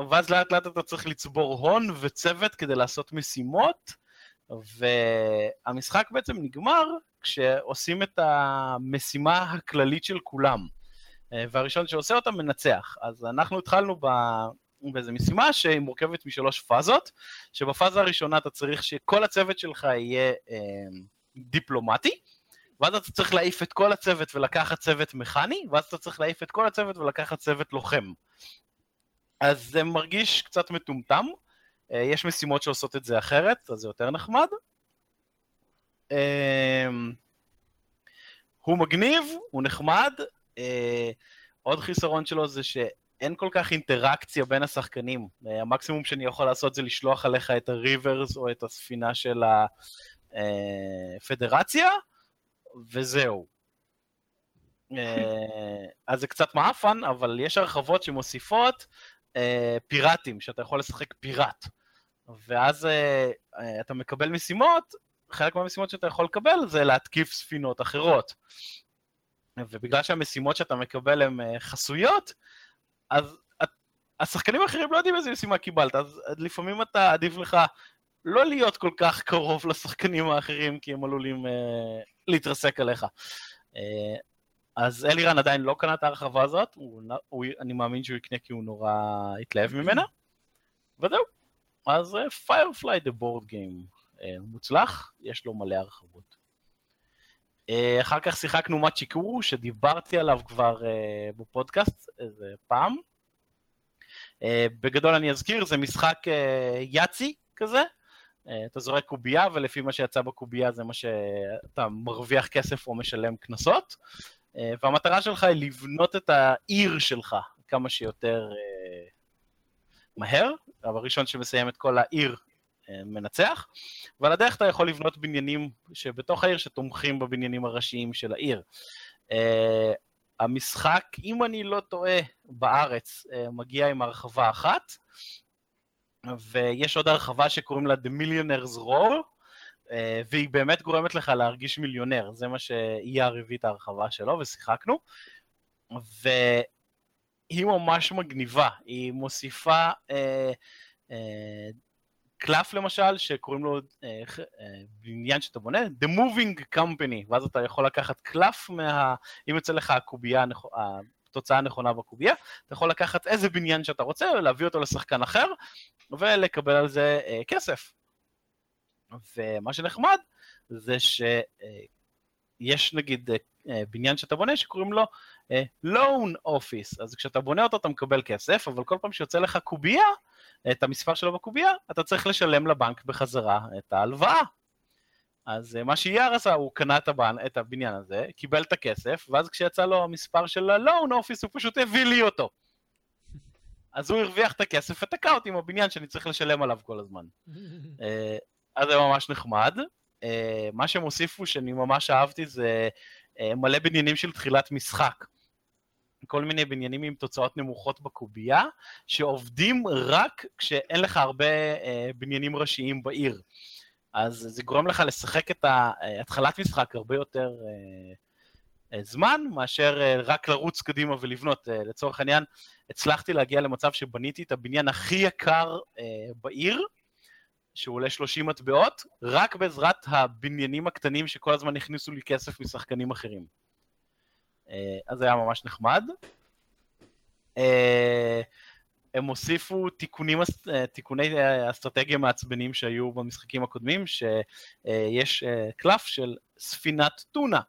ואז לאט לאט אתה צריך לצבור הון וצוות כדי לעשות משימות, והמשחק בעצם נגמר כשעושים את המשימה הכללית של כולם. והראשון שעושה אותה מנצח. אז אנחנו התחלנו. באיזו משימה שהיא מורכבת משלוש פאזות, שבפאזה הראשונה אתה צריך שכל הצוות שלך יהיה אה, דיפלומטי, ואז אתה צריך להעיף את כל הצוות ולקחת צוות מכני, ואז אתה צריך להעיף את כל הצוות ולקחת צוות לוחם. אז זה מרגיש קצת מטומטם, אה, יש משימות שעושות את זה אחרת, אז זה יותר נחמד. אה, הוא מגניב, הוא נחמד, אה, עוד חיסרון שלו זה שאין כל כך אינטראקציה בין השחקנים. המקסימום שאני יכול לעשות זה לשלוח עליך את הריברס או את הספינה של הפדרציה, וזהו. אז זה קצת מעפן, אבל יש הרחבות שמוסיפות אה, פיראטים, שאתה יכול לשחק פיראט. ואז אה, אה, אתה מקבל משימות, חלק מהמשימות שאתה יכול לקבל זה להתקיף ספינות אחרות. ובגלל שהמשימות שאתה מקבל הן אה, חסויות, אז השחקנים האחרים לא יודעים איזה משימה קיבלת, אז לפעמים אתה עדיף לך לא להיות כל כך קרוב לשחקנים האחרים, כי הם עלולים אה, להתרסק עליך. אה, אז אלירן עדיין לא קנה את ההרחבה הזאת, הוא, הוא, אני מאמין שהוא יקנה כי הוא נורא התלהב ממנה, וזהו. אז פיירפליי דה בורד גיים מוצלח, יש לו מלא הרחבות. Uh, אחר כך שיחקנו מאצ'י קורו, שדיברתי עליו כבר uh, בפודקאסט איזה פעם. Uh, בגדול אני אזכיר, זה משחק יאצי כזה, אתה זורק קובייה, ולפי מה שיצא בקובייה זה מה שאתה מרוויח כסף או משלם קנסות. אה, והמטרה שלך היא לבנות את העיר שלך כמה שיותר אה, מהר, אבל הראשון שמסיים את כל העיר אה, מנצח, ועל הדרך אתה יכול לבנות בניינים שבתוך העיר שתומכים בבניינים הראשיים של העיר. המשחק, אם אני לא טועה, בארץ מגיע עם הרחבה אחת, ויש עוד הרחבה שקוראים לה The Millionaire's אה, והיא באמת גורמת לך להרגיש מיליונר, זה מה הביא את ההרחבה שלו ושיחקנו, והיא ממש מגניבה, היא מוסיפה אה, אה, קלף למשל, שקוראים לו אה, אה, בניין שאתה בונה, The Moving Company, ואז אתה יכול לקחת קלף מה... אם יוצא לך הקובייה, התוצאה הנכונה בקובייה, אתה יכול לקחת איזה בניין שאתה רוצה, להביא אותו לשחקן אחר, ולקבל על זה אה, כסף. ומה שנחמד זה שיש נגיד אה, בניין שאתה בונה שקוראים לו loan office, אז כשאתה בונה אותו אתה מקבל כסף, אבל כל פעם שיוצא לך קובייה, את המספר שלו בקובייה, אתה צריך לשלם לבנק בחזרה את ההלוואה. אז אה, מה שאייר עשה, הוא קנה את, הבנ... את הבניין הזה, קיבל את הכסף, ואז כשיצא לו המספר של ה-loan office הוא פשוט הביא לי אותו. אז הוא הרוויח את הכסף ותקע אותי עם הבניין שאני צריך לשלם עליו כל הזמן. אז זה ממש נחמד. Uh, מה שהם הוסיפו שאני ממש אהבתי זה מלא בניינים של תחילת משחק. כל מיני בניינים עם תוצאות נמוכות בקובייה, שעובדים רק כשאין לך הרבה uh, בניינים ראשיים בעיר. אז זה גורם לך לשחק את התחלת משחק הרבה יותר uh, uh, זמן, מאשר uh, רק לרוץ קדימה ולבנות. Uh, לצורך העניין, הצלחתי להגיע למצב שבניתי את הבניין הכי יקר uh, בעיר, שהוא עולה 30 מטבעות, רק בעזרת הבניינים הקטנים שכל הזמן הכניסו לי כסף משחקנים אחרים. אה, אז זה היה ממש נחמד. אה, הם הוסיפו תיקונים, אה, תיקוני אסטרטגיה מעצבנים שהיו במשחקים הקודמים, שיש קלף של ספינת טונה.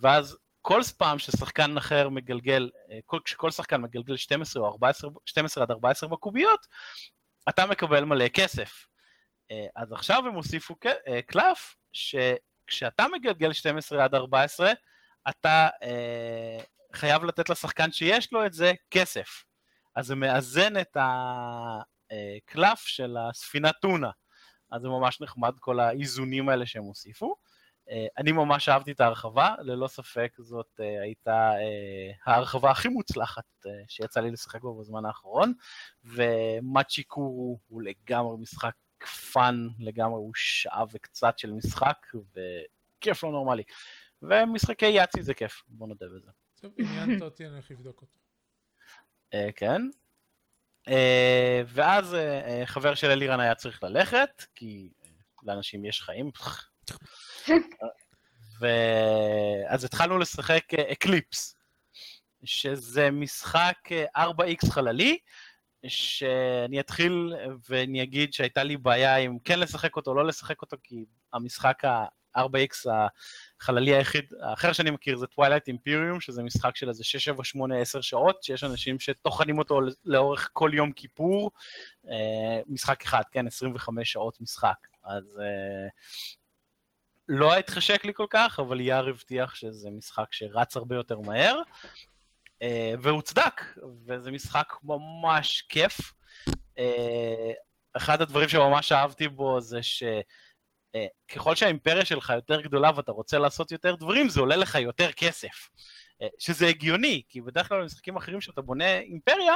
ואז כל פעם ששחקן אחר מגלגל, כשכל שחקן מגלגל 12 או 14, 12 עד 14 בקוביות, אתה מקבל מלא כסף. אז עכשיו הם הוסיפו קלף, שכשאתה מגלגל 12 עד 14, אתה אה, חייב לתת לשחקן שיש לו את זה כסף. אז זה מאזן את הקלף של הספינה טונה. אז זה ממש נחמד כל האיזונים האלה שהם הוסיפו. אה, אני ממש אהבתי את ההרחבה, ללא ספק זאת אה, הייתה אה, ההרחבה הכי מוצלחת שיצא לי לשחק בו בזמן האחרון, ומאצ'יקו הוא לגמרי משחק fun, לגמרי הוא שעה וקצת של משחק, וכיף לא נורמלי. ומשחקי Yahtzee זה כיף, בוא נודה בזה. טוב, עניינת אותי, אני הולך לבדוק אותו. כן. ואז חבר של אלירן היה צריך ללכת, כי לאנשים יש חיים. ואז התחלנו לשחק Eclipse, שזה משחק 4X חללי, שאני אתחיל ואני אגיד שהייתה לי בעיה אם כן לשחק אותו או לא לשחק אותו, כי המשחק ה-4X החללי היחיד, האחר שאני מכיר זה Twilight Imperium, שזה משחק של איזה 6, 7, 8, 10 שעות, שיש אנשים שטוחנים אותו לאורך כל יום כיפור, אה, משחק אחד, כן, 25 שעות משחק. אז uh, לא התחשק לי כל כך, אבל יאר הבטיח שזה משחק שרץ הרבה יותר מהר, uh, והוא צדק, וזה משחק ממש כיף. אחד הדברים שממש אהבתי בו זה שככל שהאימפריה שלך יותר גדולה ואתה רוצה לעשות יותר דברים, זה עולה לך יותר כסף. שזה הגיוני, כי בדרך כלל במשחקים אחרים שאתה בונה אימפריה,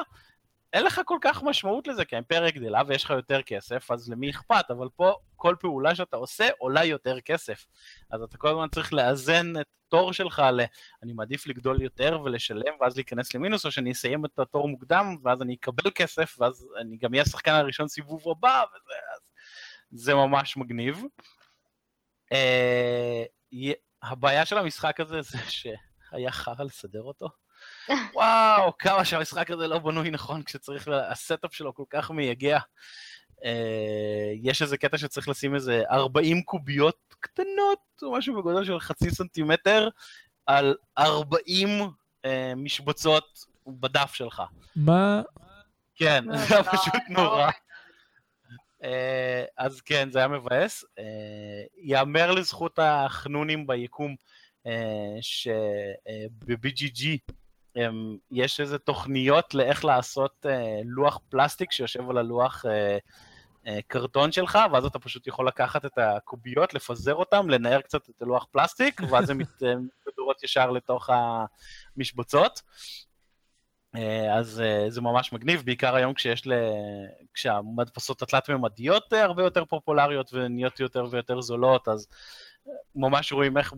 אין לך כל כך משמעות לזה, כי האימפריה גדלה ויש לך יותר כסף, אז למי אכפת? אבל פה כל פעולה שאתה עושה עולה יותר כסף. אז אתה כל הזמן צריך לאזן את התור שלך ל... אני מעדיף לגדול יותר ולשלם ואז להיכנס למינוס, או שאני אסיים את התור מוקדם, ואז אני אקבל כסף, ואז אני גם אהיה השחקן הראשון סיבוב הבא, וזה... אז... זה ממש מגניב. Uh, הבעיה של המשחק הזה זה שהיה חרא לסדר אותו. וואו, כמה שהמשחק הזה לא בנוי נכון כשצריך, ה setup שלו כל כך מייגע. Uh, יש איזה קטע שצריך לשים איזה 40 קוביות קטנות, או משהו בגודל של חצי סנטימטר, על 40 uh, אה, משבצות בדף שלך. מה? כן, זה היה פשוט נורא. Uh, אז כן, זה היה מבאס. Uh, יאמר לזכות החנונים ביקום uh, שב-BGG יש איזה תוכניות לאיך לעשות אה, לוח פלסטיק שיושב על הלוח אה, אה, קרטון שלך, ואז אתה פשוט יכול לקחת את הקוביות, לפזר אותן, לנער קצת את הלוח פלסטיק, ואז הן מתבדרות ישר לתוך המשבצות. אה, אז אה, זה ממש מגניב, בעיקר היום כשיש ל... כשהמדפסות התלת-ממדיות אה, הרבה יותר פופולריות ונהיות יותר ויותר זולות, אז ממש רואים איך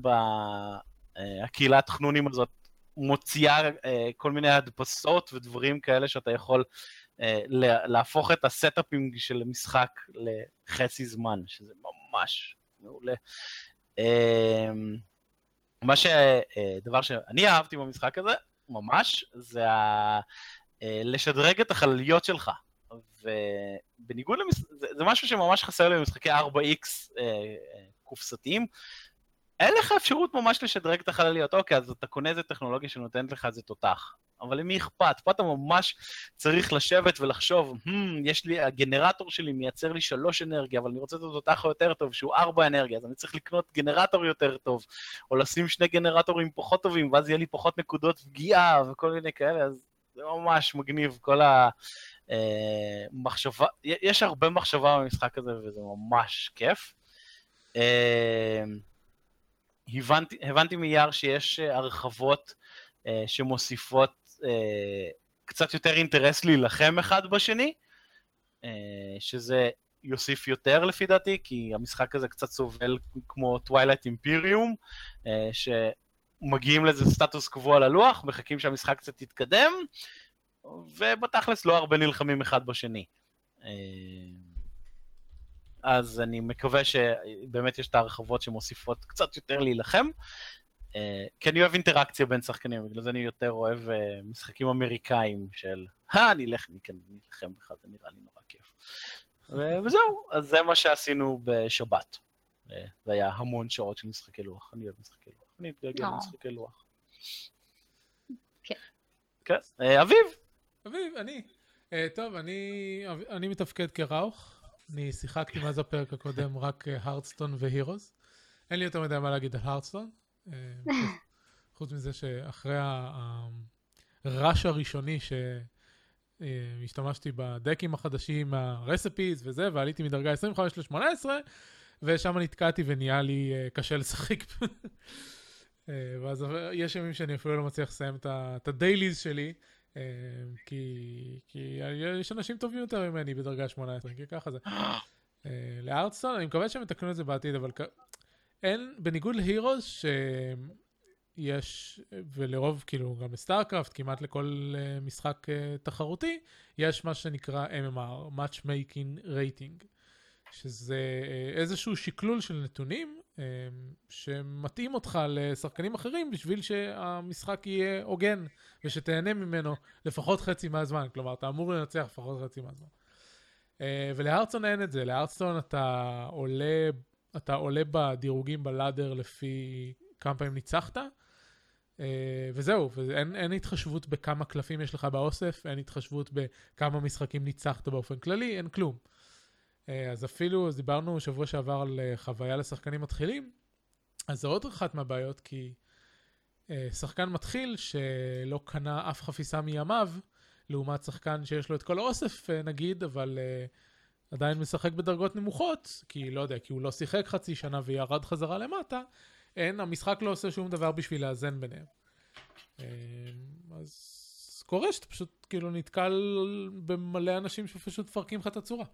בקהילת חנונים הזאת מוציאה אה, כל מיני הדפסות ודברים כאלה שאתה יכול להפוך את הסטאפים של משחק לחצי זמן, שזה ממש מעולה. מה ש... דבר שאני אהבתי במשחק הזה, ממש, זה ה... אה, לשדרג את החלליות שלך. ובניגוד למש... זה, זה משהו שממש חסר לי במשחקי 4X אה, אה, קופסתיים, אין לך אפשרות ממש לשדרג את החלליות. אוקיי, אז אתה קונה איזה טכנולוגיה שנותנת לך איזה תותח. אבל למי אכפת? פה אתה ממש צריך לשבת ולחשוב, hmm, יש לי, הגנרטור שלי מייצר לי שלוש אנרגיה, אבל אני רוצה את התותח היותר טוב, שהוא ארבע אנרגיה, אז אני צריך לקנות גנרטור יותר טוב, או לשים שני גנרטורים פחות טובים, ואז יהיה לי פחות נקודות פגיעה וכל מיני כאלה, אז זה ממש מגניב, כל המחשבה, אה, יש הרבה מחשבה במשחק הזה, וזה ממש כיף. אה, הבנתי, הבנתי מיער שיש אה, הרחבות שמוסיפות קצת יותר אינטרס להילחם אחד בשני, אה, שזה יוסיף יותר לפי דעתי, כי המשחק הזה קצת סובל כמו Twilight Imperium, אה, שמגיעים לזה סטטוס קבוע על הלוח, מחכים שהמשחק קצת יתקדם, ובתכלס לא הרבה נלחמים אחד בשני. אה, אז אני מקווה שבאמת יש את ההרחבות שמוסיפות קצת יותר להילחם. אה, כי אני אוהב אינטראקציה בין שחקנים, בגלל זה אני יותר אוהב אה, משחקים אמריקאים של, אה, אני אלך מכאן, אני אלחם בך, זה נראה לי נורא כיף. וזהו, אז זה מה שעשינו בשבת. אה, זה היה המון שעות של משחקי לוח, אני אוהב משחקי לוח, אני אתגלגל למשחקי לוח. כן. כן, אביב. אביב, אני. טוב, אני מתפקד כראוך. אני שיחקתי מאז הפרק הקודם רק הרדסטון והירוס. אין לי יותר מדי מה להגיד על הרדסטון. אה, חוץ מזה שאחרי הרש הראשוני שהשתמשתי בדקים החדשים, הרספיז וזה, ועליתי מדרגה 25 ל-18, ושם נתקעתי ונהיה לי uh, קשה לשחק. ואז יש ימים שאני אפילו לא מצליח לסיים את ה dailies שלי, כי, יש אנשים טובים יותר ממני בדרגה 18, כי ככה זה. להארטסטון, אני מקווה שהם יתקנו את זה בעתיד, אבל אין, בניגוד להירוס, שיש, ולרוב, כאילו, גם ב StarCraft, כמעט לכל uh, משחק uh, תחרותי, יש מה שנקרא MMR, Matchmaking Rating, שזה uh, איזשהו שקלול של נתונים שמתאים אותך לשחקנים אחרים בשביל שהמשחק יהיה הוגן ושתהנה ממנו לפחות חצי מהזמן. כלומר, אתה אמור לנצח לפחות חצי מהזמן. ולהרצון אין את זה, להרצון אתה עולה, אתה עולה בדירוגים בלאדר לפי כמה פעמים ניצחת, Uh, וזהו, ואין אין התחשבות בכמה קלפים יש לך באוסף, אין התחשבות בכמה משחקים ניצחת באופן כללי, אין כלום. Uh, אז אפילו, אז דיברנו שבוע שעבר על uh, חוויה לשחקנים מתחילים, אז זו עוד אחת מהבעיות, כי שחקן מתחיל שלא קנה אף חפיסה מימיו, לעומת שחקן שיש לו את כל האוסף נגיד, אבל uh, עדיין משחק בדרגות נמוכות, כי לא יודע, כי הוא לא שיחק חצי שנה וירד חזרה למטה, אין, המשחק לא עושה שום דבר בשביל לאזן ביניהם. אמ, אז קורה שאתה פשוט כאילו נתקל במלא אנשים שפשוט מפרקים לך את הצורה.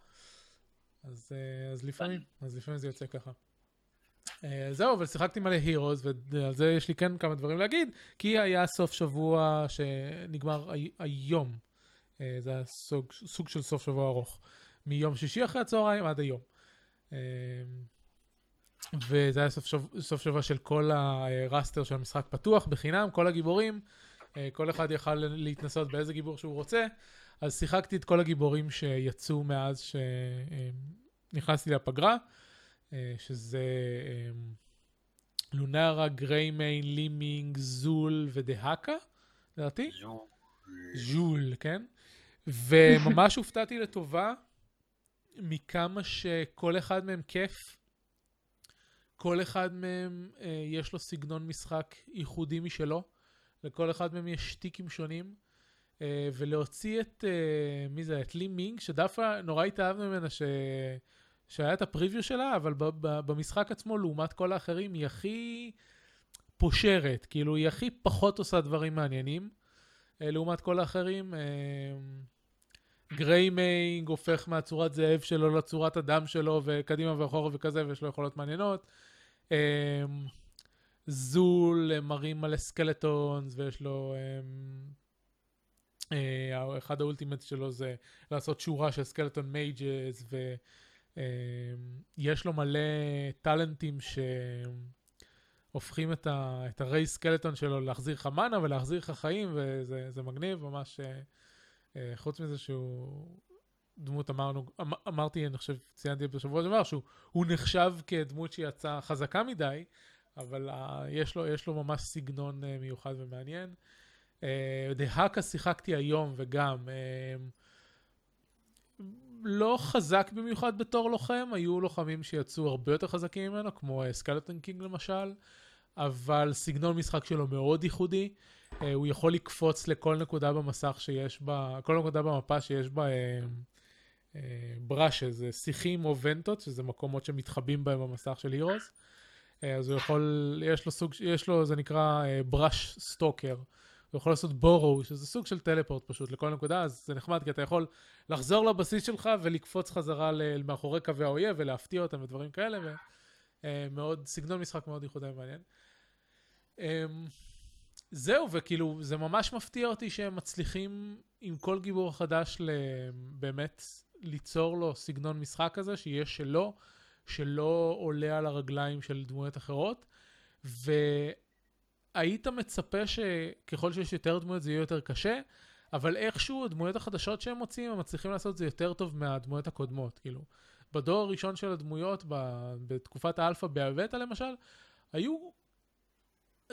אז, אה, אז לפעמים, אז לפעמים זה יוצא ככה. אה, זהו, אבל שיחקתי מלא הירוס, ועל זה יש לי כן כמה דברים להגיד, כי היה סוף שבוע שנגמר היום. אה, זה היה סוג, סוג של סוף שבוע ארוך. מיום שישי אחרי הצהריים עד היום. וזה היה סוף, שבוע, סוף שבוע של כל הרסטר של המשחק פתוח בחינם, כל הגיבורים, אה, כל אחד יכל להתנסות באיזה גיבור שהוא רוצה, אז שיחקתי את כל הגיבורים שיצאו מאז שנכנסתי לפגרה, אה, שזה אה, לונרה, גריימיין, לימינג, זול ודהקה, לדעתי. ז'ול, כן? וממש הופתעתי לטובה מכמה שכל אחד מהם כיף. כל אחד מהם אה, יש לו סגנון משחק ייחודי משלו, לכל אחד מהם יש שטיקים שונים, אה, ולהוציא את, אה, מי זה, את לי מינג, שדווקא נורא התאהבנו ממנה ש... שהיה את ה preview שלה, אבל ב- ב- במשחק עצמו, לעומת כל האחרים, היא הכי פושרת, כאילו היא הכי פחות עושה דברים מעניינים, אה, לעומת כל האחרים. אה, גריימיינג הופך מהצורת זאב שלו לצורת הדם שלו, וקדימה ואחורה וכזה, ויש לו יכולות מעניינות. אמ, זול אה, מרים מלא skeletons ויש לו אמ, אה, אחד ה ultimate שלו זה לעשות שורה של skeleton mages ויש לו מלא טאלנטים שהופכים את, ה, את ה raise skeleton שלו להחזיר לך מאנה ולהחזיר לך חיים וזה מגניב ממש אה, חוץ מזה שהוא דמות אמרנו, אמ, אמרתי, אני חושב, ציינתי בשבוע שעבר, שהוא נחשב כדמות שיצאה חזקה מדי, אבל uh, יש, לו, יש לו ממש סגנון uh, מיוחד ומעניין. דהאקה uh, שיחקתי היום וגם לא חזק במיוחד בתור לוחם, היו לוחמים שיצאו הרבה יותר חזקים ממנו, כמו Skeleton King למשל, אבל סגנון משחק שלו מאוד ייחודי. Uh, הוא יכול לקפוץ לכל נקודה במסך שיש בה, כל נקודה במפה שיש בה uh, brushes, זה שיחים או vents, שזה מקומות שמתחבאים בהם במסך של הירוס. אה, אז הוא יכול, יש לו סוג, יש לו, זה נקרא בראש אה, סטוקר. הוא יכול לעשות בורו, שזה סוג של טלפורט פשוט לכל נקודה, אז זה נחמד, כי אתה יכול לחזור לבסיס שלך ולקפוץ חזרה מאחורי קווי האויב ולהפתיע אותם ודברים כאלה, ומאוד, אה, סגנון משחק מאוד ייחודי ומעניין. זהו, וכאילו, זה ממש מפתיע אותי שהם מצליחים עם כל גיבור חדש באמת ליצור לו סגנון משחק כזה, שיהיה שלו, שלא עולה על הרגליים של דמויות אחרות, והיית מצפה שככל שיש יותר דמויות זה יהיה יותר קשה, אבל איכשהו הדמויות החדשות שהם מוצאים, הם מצליחים לעשות את זה יותר טוב מהדמויות הקודמות, כאילו. בדור הראשון של הדמויות, בתקופת האלפא בהבטה למשל, היו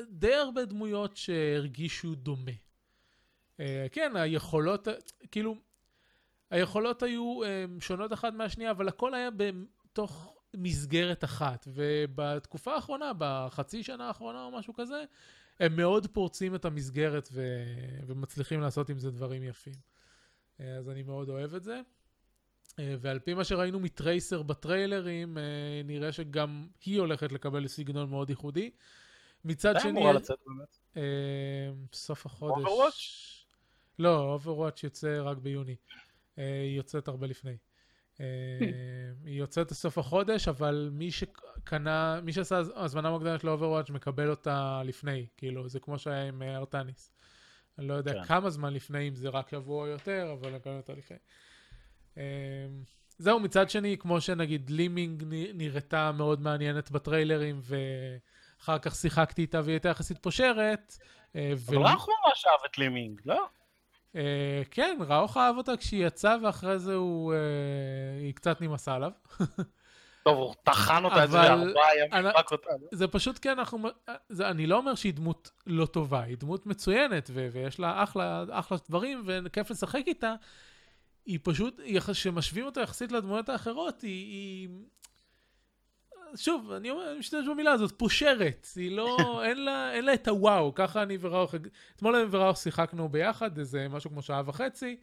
די הרבה דמויות שהרגישו דומה. Uh, כן, היכולות, כאילו, היכולות היו um, שונות אחת מהשנייה, אבל הכל היה בתוך מסגרת אחת. ובתקופה האחרונה, בחצי שנה האחרונה או משהו כזה, הם מאוד פורצים את המסגרת ו... ומצליחים לעשות עם זה דברים יפים. Uh, אז אני מאוד אוהב את זה. אה, ועל פי מה שראינו מטרייסר בטריילרים, אה, נראה שגם היא הולכת לקבל סגנון מאוד ייחודי. מצד מתי שני... אמורה לצאת באמת? אה, סוף החודש. Overwatch? לא, Overwatch יוצא רק ביוני. אה, היא יוצאת הרבה לפני. אה, היא יוצאת בסוף החודש, אבל מי שקנה, מי שעשה הזמנה מוקדמת ל Overwatch מקבל אותה לפני, כאילו, זה כמו שהיה עם ארטניס. אני לא יודע כן. כמה זמן לפני, אם זה רק שבוע או יותר, אבל מקבל אותה לפני. זהו, מצד שני, כמו שנגיד Li-Ming נראתה מאוד מעניינת בטריילרים, ואחר כך שיחקתי איתה והיא הייתה יחסית פושרת. אה, אבל רח ממש אהב את לימינג, לא? אה, כן, ראוך אהב אותה כשהיא יצאה, ואחרי זה הוא... אה, היא קצת נמאסה עליו. טוב, הוא טחן אותה איזה אבל ארבעה ימים, רק אותה. לא? זה פשוט כי אנחנו... זה, אני לא אומר שהיא דמות לא טובה, היא דמות מצוינת, ו- ויש לה אחלה, אחלה דברים, וכיף לשחק איתה. היא פשוט, כשמשווים אותה יחסית לדמויות האחרות, היא... היא... שוב, אני אומר, אני משתמש במילה הזאת, פושרת. היא לא, אין לה, אין לה את הוואו. ככה אני וראוך, אתמול אני וראוך שיחקנו ביחד, איזה משהו כמו שעה וחצי.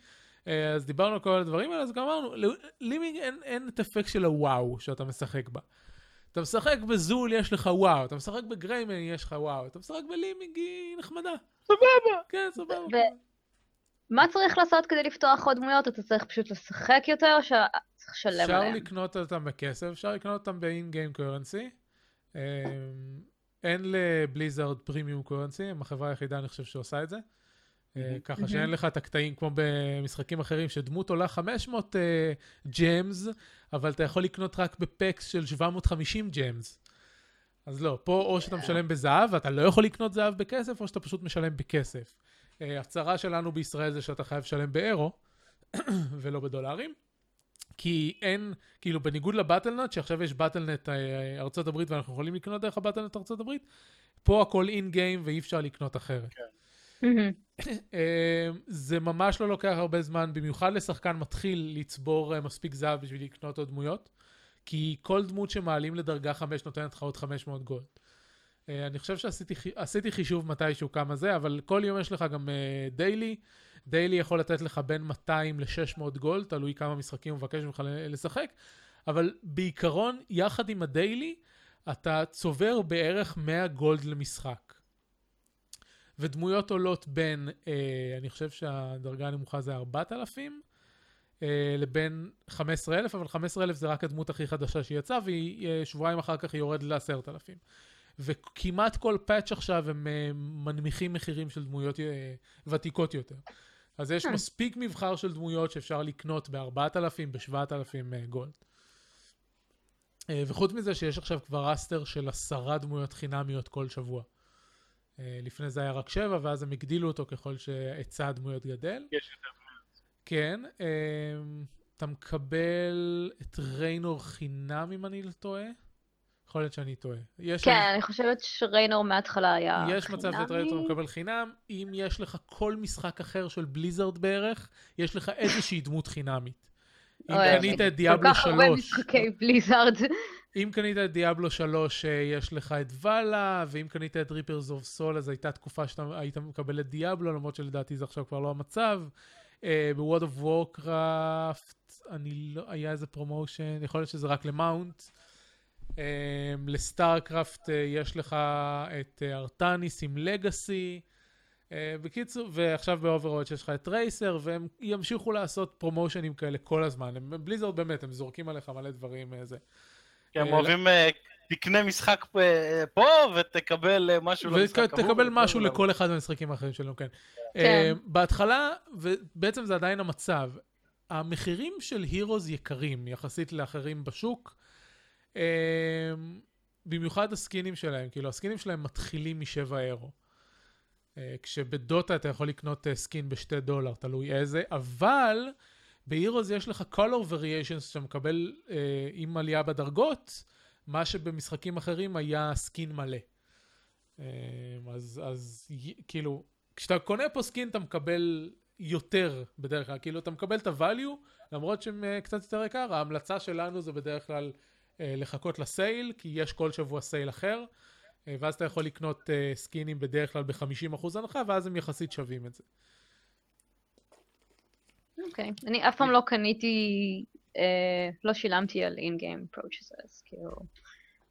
אה, אז דיברנו על כל הדברים האלה, אז גם אמרנו, לימינג אין, אין את אפקט של הוואו שאתה משחק בה. אתה משחק בזול, יש לך וואו. אתה משחק בגריימן, יש לך וואו. אתה משחק בלימינג, היא נחמדה. סבבה. כן, סבבה. מה צריך לעשות כדי לפתוח עוד דמויות? אתה צריך פשוט לשחק יותר, או שצריך לשלם אפשר עליהם? לקנות אותם בכסף, אפשר לקנות אותם ב-in-game currency. אמ, אין לבליזארד פרימיום קורנסי, הם החברה היחידה אני חושב שעושה את זה. אה. ככה שאין לך את הקטעים כמו במשחקים אחרים, שדמות עולה 500 ג'מס, אבל אתה יכול לקנות רק בפקס של 750 ג'מס. אז לא, פה או שאתה משלם בזהב, ואתה לא יכול לקנות זהב בכסף, או שאתה פשוט משלם בכסף. אה, הצרה שלנו בישראל זה שאתה חייב לשלם באירו, ולא בדולרים. כי אין, כאילו בניגוד לבטלנט, שעכשיו יש בטלנט אה, ארצות הברית ואנחנו יכולים לקנות דרך הבטלנט ארצות הברית, פה הכל אין גיים ואי אפשר לקנות אחרת. מהמם. אה, זה ממש לא לוקח הרבה זמן, במיוחד לשחקן מתחיל לצבור מספיק זהב בשביל לקנות עוד דמויות, כי כל דמות שמעלים לדרגה 5 נותנת לך עוד 500 גולד. אה, אני חושב שעשיתי חי- עשיתי חישוב מתישהו כמה זה, אבל כל יום יש לך גם דיילי. דיילי יכול לתת לך בין 200 ל-600 גולד, תלוי כמה משחקים הוא מבקש ממך לשחק, אבל בעיקרון, יחד עם הדיילי, אתה צובר בערך 100 גולד למשחק. ודמויות עולות בין, אה, אני חושב שהדרגה הנמוכה זה 4,000, אה, לבין 15,000, אבל 15,000 זה רק הדמות הכי חדשה שיצאה, והיא אה, שבועיים אחר כך היא יורדת ל-10,000. וכמעט כל פאץ' עכשיו הם אה, מנמיכים מחירים של דמויות אה, ותיקות יותר. אז יש Hmm. מספיק מבחר של דמויות שאפשר לקנות ב-4,000, ב-7,000 גולד. אה, וחוץ מזה שיש עכשיו כבר ראסטר של עשרה דמויות חינמיות כל שבוע. אה, לפני זה היה רק שבע, ואז הם הגדילו אותו ככל שהיצע הדמויות גדל. יש יותר כן, אה, אתה מקבל את ריינור חינם אם אני לא טועה. יכול להיות שאני טועה. יש כן, אני חושבת שריינור מההתחלה היה יש מצב שאת ריינור מקבל חינם. אם יש לך כל משחק אחר של Blizzard בערך, יש לך איזושהי דמות חינמית. אם קנית את Diablo כל כך הרבה 3, משחקי Blizzard. אם קנית את Diablo 3, אה, יש לך את ואלה, ואם קנית את Reaper of Souls, אז הייתה תקופה שאתה היית מקבל את Diablo, למרות שלדעתי זה עכשיו כבר לא המצב. ב World of Warcraft, לא, היה איזה promotion, יכול להיות שזה רק ל mount. אה, ל StarCraft אה, יש לך את אה, ארטניס עם Legacy. אה, בקיצור, ועכשיו ב Overwatch יש לך את Tracer, והם ימשיכו לעשות פרומושנים כאלה כל הזמן. הם Blizzard באמת, הם זורקים עליך מלא דברים אה, זה. כי הם אוהבים, אה, תקנה משחק פה ותקבל משהו למשחק ההוא. ותקבל משהו לכל אחד מהמשחקים האחרים שלנו, כן. כן. בהתחלה, ובעצם זה עדיין המצב, המחירים של Heroes יקרים יחסית לאחרים בשוק. אה, במיוחד הסקינים שלהם, כאילו הסקינים שלהם מתחילים משבע אירו. אה, כשבדוטה אתה יכול לקנות אה, skin בשתי דולר, תלוי איזה, אבל ב Heroes יש לך color variations שאתה מקבל אה, עם עלייה בדרגות, מה שבמשחקים אחרים היה skin מלא. אה, אז, אז כאילו, כשאתה קונה פה skin אתה מקבל יותר בדרך כלל, כאילו אתה מקבל את ה-value, למרות שהם קצת יותר יקר, ההמלצה שלנו זה בדרך כלל לחכות ל sale, כי יש כל שבוע sale אחר, אה, ואז אתה יכול לקנות אה, סקינים בדרך כלל ב-50% הנחה, ואז הם יחסית שווים את זה. אוקיי. אני אף פעם לא קניתי אה, לא שילמתי על in-game purchases, כאילו,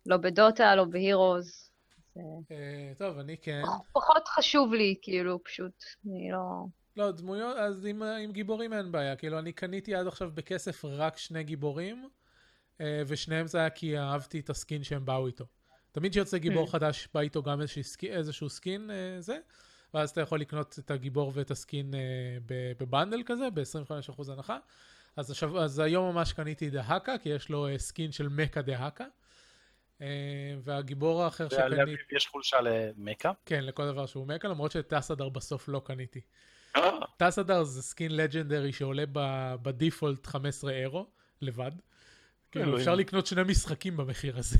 לא בדוטה, לא ב Heroes. אה, טוב, אני כן. פחות חשוב לי, כאילו, פשוט, אני לא... לא, דמויות, אז עם, עם גיבורים אין בעיה. כאילו, אני קניתי עד עכשיו בכסף רק שני גיבורים, אה, ושניהם זה היה כי אהבתי את ה skin שהם באו איתו. תמיד כשיוצא גיבור חדש, בא איתו גם איזשהו skin, איזשהו skin אה, זה, ואז אתה יכול לקנות את הגיבור ואת ה skin אה, ב bundle כזה, ב-25% הנחה. אז, השב... אז היום ממש קניתי דהקה, כי יש לו skin של mecha דהקה. והגיבור האחר שקניתי... ועל יש חולשה ל mecha? כן, לכל דבר שהוא mecha, למרות שאת טסאדר בסוף לא קניתי. טסאדר זה skin legendary שעולה ב default 15 אירו לבד. כאילו אפשר לקנות שני משחקים במחיר הזה.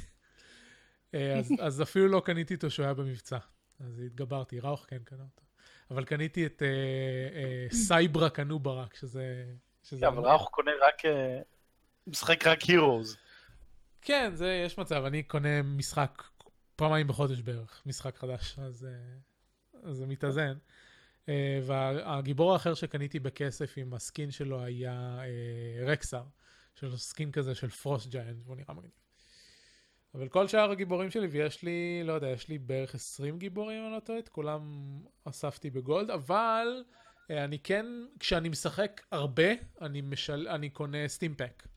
אה, אז, אז אפילו לא קניתי אותו שהוא היה במבצע. אז התגברתי, ראוך כן קנה אותו. אבל קניתי את אה, אה, Cyber Anub'arak, שזה... שזה כן, אבל ראוך קונה רק... משחק רק Heroes. כן, זה, יש מצב, אני קונה משחק פעמיים בחודש בערך, משחק חדש, אז, אז זה מתאזן. והגיבור האחר שקניתי בכסף עם ה skin שלו היה אה, רקסר, של skin כזה של frost giant, והוא נראה מגניב. אבל כל שאר הגיבורים שלי, ויש לי, לא יודע, יש לי בערך 20 גיבורים, אם אני לא טועה, את כולם אספתי ב gold, אבל אה, אני כן, כשאני משחק הרבה, אני, משל, אני קונה סטימפק,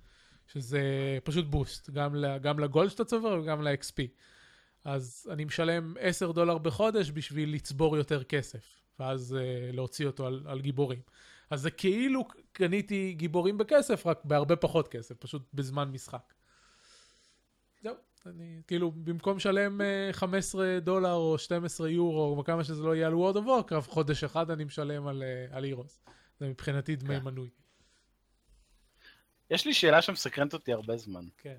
שזה פשוט בוסט, גם, גם לגולד שאתה צובר וגם ל-XP. אז אני משלם 10 דולר בחודש בשביל לצבור יותר כסף. ואז uh, להוציא אותו על, על גיבורים. אז זה כאילו קניתי גיבורים בכסף, רק בהרבה פחות כסף, פשוט בזמן משחק. זהו, אני כאילו, במקום לשלם uh, אה, 15 דולר או 12 יורו, או כמה שזה לא יהיה על World of Warcraft, חודש אחד אני משלם על, uh, על אירוס. זה מבחינתי דמי כן. מנוי. יש לי שאלה שמסקרנת אותי הרבה זמן. כן.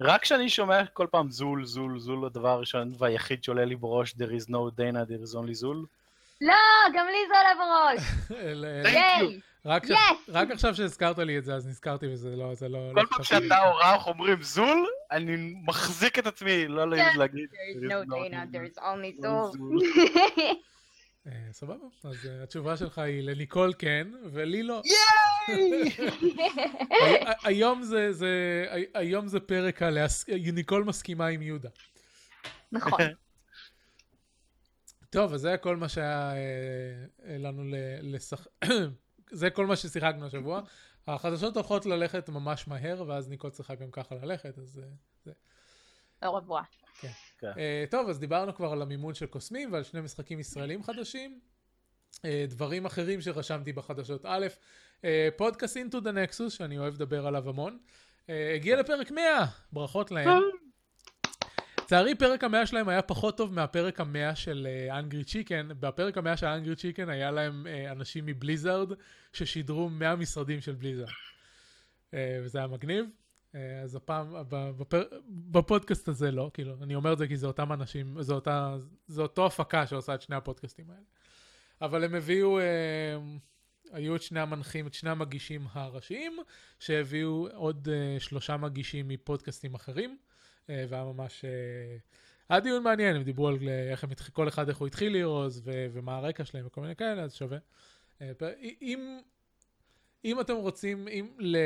רק כשאני שומע כל פעם זול, זול, זול, הדבר הראשון והיחיד שעולה לי בראש, there is no Dana, there is only זול. לא, גם לי זה עולה בראש. ייי! רק עכשיו שהזכרת לי את זה, אז נזכרתי בזה, לא, זה לא... כל פעם שאתה או ראוך אומרים זול, אני מחזיק את עצמי, לא להגיד. There is no Dana, there is only זול. סבבה, אז אה, התשובה שלך היא לניקול כן, ולי לא. ייי! היום זה פרק על... ניקול מסכימה עם יהודה. נכון. טוב, אז זה כל מה שהיה אה, לנו לשחק... זה כל מה ששיחקנו השבוע. החדשות הולכות ללכת ממש מהר, ואז ניקול צריכה גם ככה ללכת, אז אה, זה... לא רבוע. כן. כן. Uh, טוב, אז דיברנו כבר על המימון של קוסמים ועל שני משחקים ישראלים חדשים. Uh, דברים אחרים שרשמתי בחדשות. א', uh, פודקאסט into the nexus, שאני אוהב לדבר עליו המון. הגיע לפרק 100, ברכות להם. לצערי פרק המאה שלהם היה פחות טוב מהפרק המאה של אנגרי uh, צ'יקן. בפרק המאה של אנגרי צ'יקן היה להם uh, אנשים מבליזארד ששידרו מהמשרדים של בליזארד. Uh, וזה היה מגניב. אז הפעם, בפודקאסט הזה לא, כאילו, אני אומר את זה כי זה אותם אנשים, זה אותה, זה אותו הפקה שעושה את שני הפודקאסטים האלה. אבל הם הביאו, היו את שני המנחים, את שני המגישים הראשיים, שהביאו עוד שלושה מגישים מפודקאסטים אחרים. אה, והיה ממש... אה, היה דיון מעניין, הם דיברו על אה, איך הם כל אחד איך הוא התחיל לירוז ו- ומה הרקע שלהם וכל מיני כאלה, אז שווה. אם, אם אתם רוצים אם ל-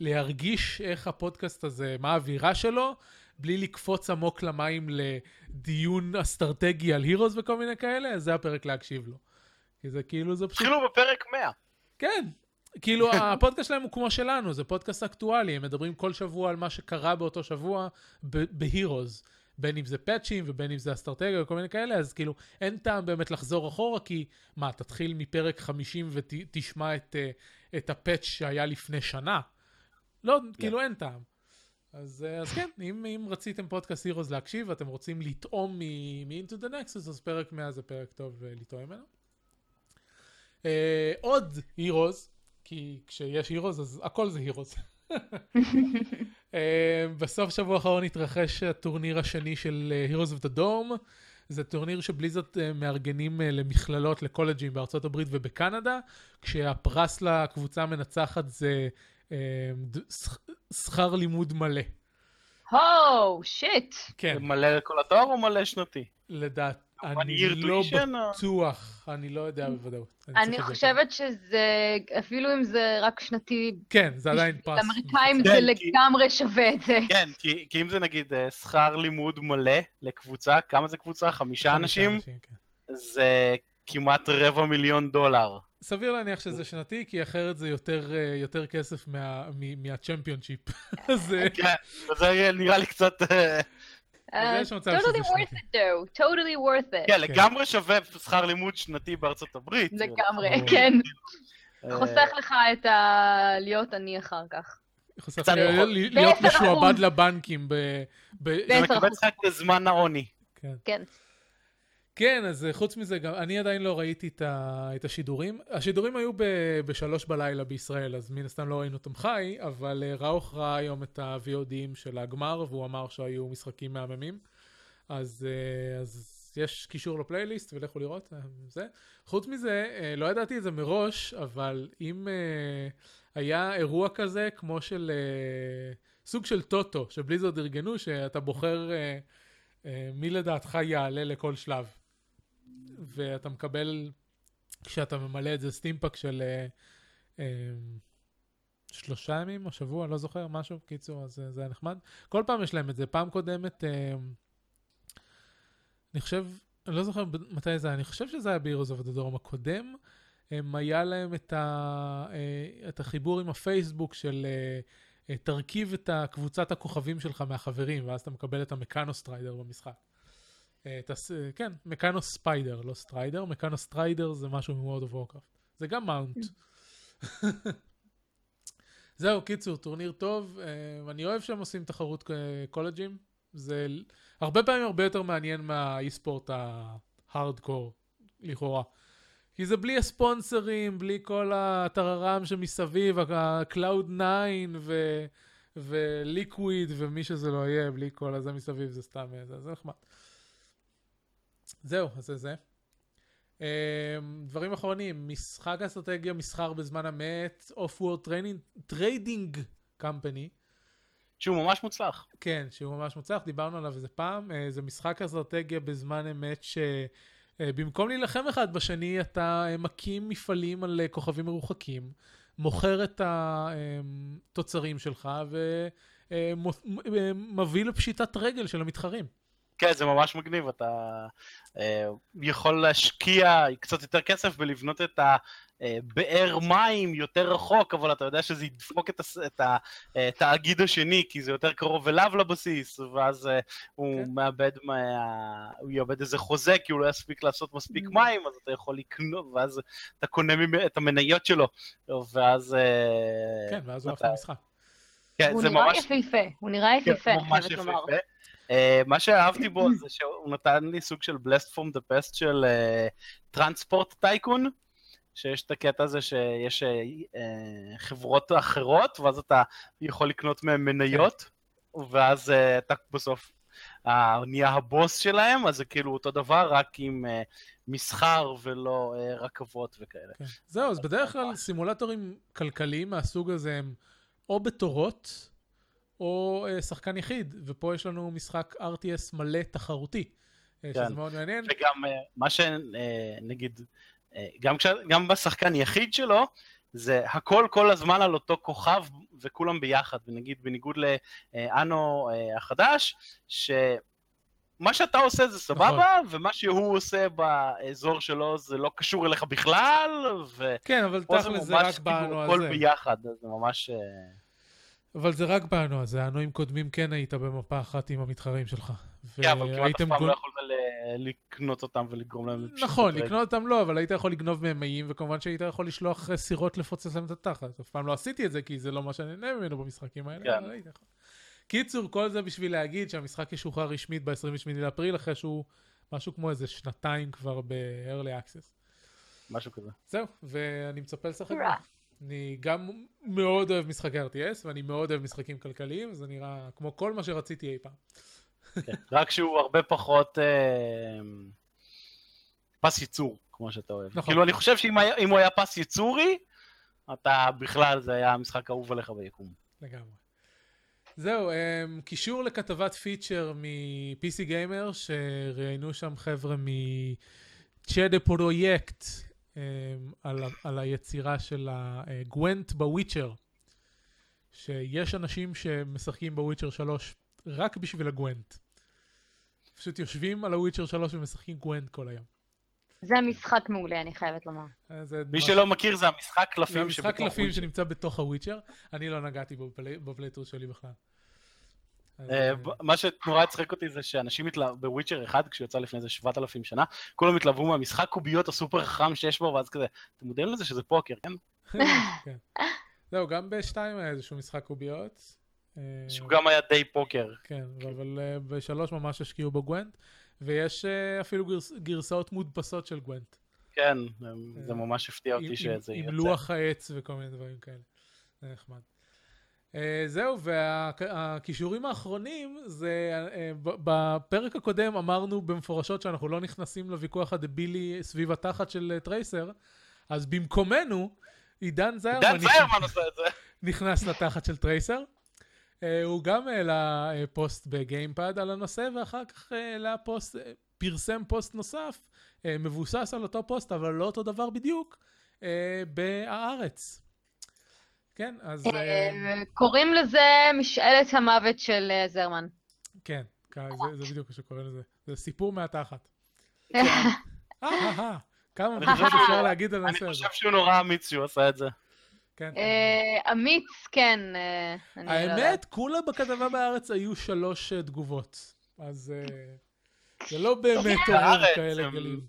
להרגיש איך הפודקאסט הזה, מה האווירה שלו, בלי לקפוץ עמוק למים לדיון אסטרטגי על הירוז וכל מיני כאלה, זה הפרק להקשיב לו. כי זה כאילו, זה פשוט... התחילו בפרק 100. כן, כאילו הפודקאסט שלהם הוא כמו שלנו, זה פודקאסט אקטואלי, הם מדברים כל שבוע על מה שקרה באותו שבוע בהירוז. בין אם זה פאצ'ים ובין אם זה אסטרטגיה וכל מיני כאלה, אז כאילו אין טעם באמת לחזור אחורה, כי מה, תתחיל מפרק 50 ותשמע את, אה, את הפאצ' שהיה לפני שנה? לא, yeah. כאילו אין טעם. אז, אה, אז כן, אם, אם רציתם פודקאסט הירוז להקשיב ואתם רוצים לטעום מ-Into the Nexus, אז פרק 100 זה פרק טוב uh, לטעום ממנו. Uh, עוד הירוז, כי כשיש הירוז אז הכל זה הירוז. אה, בסוף שבוע האחרון התרחש הטורניר השני של אה, of the Dome. זה טורניר שבליזרד אה, מארגנים למכללות, לקולג'ים בארצות הברית ובקנדה, כשהפרס לקבוצה המנצחת זה שכר לימוד מלא. הו, שיט. כן. מלא לכל התואר או מלא שנתי? לדעת, אני לא בטוח, אני לא יודע בוודאות. אני. חושבת שזה, אפילו אם זה רק שנתי, כן, זה עדיין פרס. לאמריקאים כן, זה לגמרי שווה את זה. כן, כי, אם זה נגיד אה, שכר לימוד מלא לקבוצה, כמה זה קבוצה? חמישה אנשים? כן. זה כמעט רבע מיליון דולר. סביר להניח שזה שנתי, כי אחרת זה יותר, אה, יותר כסף מהצ'מפיונשיפ. אה, כן, זה נראה לי קצת... totally worth it though, totally worth it. כן, לגמרי שווה שכר לימוד שנתי בארצות הברית. לגמרי, ברור. כן. אה, חוסך לך את ה... להיות עני אחר כך. חוסך להיות- משועבד. לבנקים ב... זה מקבל. לך את זמן העוני. כן. כן. אז אה, חוץ מזה, גם אני עדיין לא ראיתי את, ה, את השידורים. השידורים היו ב, בשלוש בלילה בישראל, אז מן הסתם לא ראינו אותם חי, אבל אה, ראוך ראה היום את ה-VODים של הגמר, והוא אמר שהיו משחקים מהממים. אז, אה, אז יש קישור לפלייליסט, ולכו לראות, זה. חוץ מזה, לא ידעתי את זה מראש, אבל אם היה אירוע כזה, כמו של סוג של טוטו, ש Blizzard ארגנו, שאתה בוחר... מי לדעתך יעלה לכל שלב. ואתה מקבל, כשאתה ממלא את זה, stimpack של אה, אה, שלושה ימים או שבוע, לא זוכר, משהו, קיצור, אז אה, זה היה נחמד. כל פעם יש להם את זה. פעם קודמת, אה, אני חושב, אני לא זוכר מתי זה היה, אני חושב שזה היה ב-Heroes of the Dorm הקודם. הם היה להם את, ה, אה, את החיבור עם הפייסבוק של אה, תרכיב את קבוצת הכוכבים שלך מהחברים, ואז אתה מקבל את ה mechanostrider במשחק. אה, תס... אה, כן, mechano spider, לא strider, mechanostrider זה משהו מ World of Warcraft. זה גם mount. זהו, קיצור, טורניר טוב, אה, אני אוהב שהם עושים תחרות קולג'ים. זה הרבה פעמים הרבה יותר מעניין מהאי-ספורט ההארדקור, לכאורה. כי זה בלי הספונסרים, בלי כל הטררם שמסביב, ה-Cloud 9 ו... וליקוויד ומי שזה לא יהיה, בלי כל הזה מסביב, זה סתם, זה נחמד. זהו, אז זה זה. Um, דברים אחרונים, משחק אסטרטגיה, מסחר בזמן אמת, Off-World Training, Trading Company, שהוא ממש מוצלח. כן, שהוא ממש מוצלח, דיברנו עליו איזה פעם, אה, זה משחק אסטרטגיה בזמן אמת שבמקום להילחם אחד בשני, אתה אה, מקים מפעלים על אה, כוכבים מרוחקים, מוכר את התוצרים שלך ומביא לפשיטת רגל של המתחרים. כן, זה ממש מגניב, אתה אה, יכול להשקיע קצת יותר כסף ולבנות את הבאר מים יותר רחוק, אבל אתה יודע שזה ידפוק את, הס- את התאגיד השני, כי זה יותר קרוב אליו לבסיס, ואז אה, הוא כן. מאבד, מה... הוא יאבד איזה חוזה, כי הוא לא יספיק לעשות מספיק מים, אז אתה יכול לקנות, ואז אתה קונה ממ- את המניות שלו, ואז... אה, כן, ואז הוא אתה- עף למשחק. הוא כן, זה נראה ממש... יפהפה, הוא נראה כן, יפהפה, אני ממש חייבת לומר. אה, מה שאהבתי בו זה שהוא נתן לי סוג של blessed from the past של טרנספורט טייקון, שיש את הקטע הזה שיש אה, אה, חברות אחרות, ואז אתה יכול לקנות מהן מניות, ואז אה, אתה בסוף אה, נהיה הבוס שלהם, אז זה כאילו אותו דבר, רק עם אה, מסחר ולא אה, רכבות וכאלה. כן. זהו, אז בדרך כלל סימולטורים כלכליים מהסוג הזה הם או בתורות, או אה, שחקן יחיד, ופה יש לנו משחק RTS מלא תחרותי, אה, שזה כן. מאוד מעניין. וגם אה, מה שנגיד, גם, כש, גם בשחקן יחיד שלו, זה הכל כל הזמן על אותו כוכב וכולם ביחד, ונגיד בניגוד לאנו החדש, שמה שאתה עושה זה סבבה, ומה שהוא עושה באזור שלו זה לא קשור אליך בכלל, ופה כן, אבל תכל'ס זה רק באנו כאילו על הכל זה. ביחד, זה ממש... אבל זה רק באנו על זה, הנועים קודמים כן היית במפה אחת עם המתחרים שלך. כן, אבל כמעט אף פעם לא יכולת ל- לקנות אותם ולגרום להם... נכון. לקנות אותם לא, אבל היית יכול לגנוב מהם מאים, וכמובן שהיית יכול לשלוח אה, סירות לפוצץ להם את התחת. אף פעם לא עשיתי את זה, כי זה לא מה שאני נהנה ממנו במשחקים האלה, כן. אבל היית יכול. קיצור, כל זה בשביל להגיד שהמשחק ישוחרר רשמית ב-28 לאפריל, אחרי שהוא משהו כמו איזה שנתיים כבר ב-early access. משהו כזה. זהו, ואני מצפה לשחק. אני גם מאוד אוהב משחקי RTS, ואני מאוד אוהב משחקים כלכליים, זה נראה כמו כל מה שרציתי אי פעם. כן, רק שהוא הרבה פחות אה, פס ייצור, כמו שאתה אוהב. נכון. כאילו, אני חושב שאם הוא היה פס ייצורי, אתה בכלל, זה היה המשחק האהוב עליך ביקום. לגמרי. זהו, um, קישור לכתבת פיצ'ר מ-PC גיימר, שראיינו שם חבר'ה מצ'דה פרויקט um, על, ה- על היצירה של הגוונט בוויצ'ר. שיש אנשים שמשחקים ב Witcher 3 רק בשביל ה Gwent. פשוט יושבים על ה Witcher 3 ומשחקים Gwent כל היום. זה משחק מעולה, אני חייבת לומר. אז זה מי ממש- שלא מכיר זה המשחק זה קלפים המשחק שבתוך קלפים Witcher. שנמצא בתוך ה Witcher. אני לא נגעתי בו בפלי- ב playthrough שלי בכלל. אה, מה שנורא הצחיק אותי זה שאנשים התלהבו ב Witcher 1, כשהוא יצא לפני איזה 7,000 שנה, כולם התלהבו מהמשחק קוביות הסופר חכם שיש בו, ואז כזה, אתם מודעים לזה שזה פוקר, כן? כן. זהו, גם בשתיים היה איזשהו משחק קוביות. אה, שהוא גם היה די פוקר. כן, אבל אה, בשלוש ממש השקיעו ב Gwent, ויש אה, אפילו גרס- גרסאות מודפסות של Gwent. כן, זה ממש הפתיע עם- אותי עם- שזה עם יצא. לוח העץ וכל מיני דברים כאלה. זה נחמד. אה, זהו, והקישורים האחרונים זה, ב- בפרק הקודם אמרנו במפורשות שאנחנו לא נכנסים לוויכוח הדבילי סביב התחת של אה, Tracer, אז במקומנו, עידן זיירמן דן נכנס- זיירמן עושה את זה. נכנס לתחת של טרייסר. אה, הוא גם העלה אה, פוסט בגיימפד על הנושא, ואחר כך העלה פוסט, אה, פרסם פוסט נוסף, אה, מבוסס על אותו פוסט, אבל לא אותו דבר בדיוק, אה, בהארץ. כן, אז אה, אה, קוראים לזה משאלת המוות של אה, זרמן. כן, זה, זה בדיוק מה שקוראים לזה. זה סיפור מהתחת. כמה אני בדיחות חושב אפשר להגיד על אני הנושא הזה. חושב שהוא נורא אמיץ שהוא עשה את זה. כן. אמיץ, כן. אני לא. האמת, כולה בכתבה בארץ היו שלוש תגובות. אז זה לא באמת עורר כאלה גלים.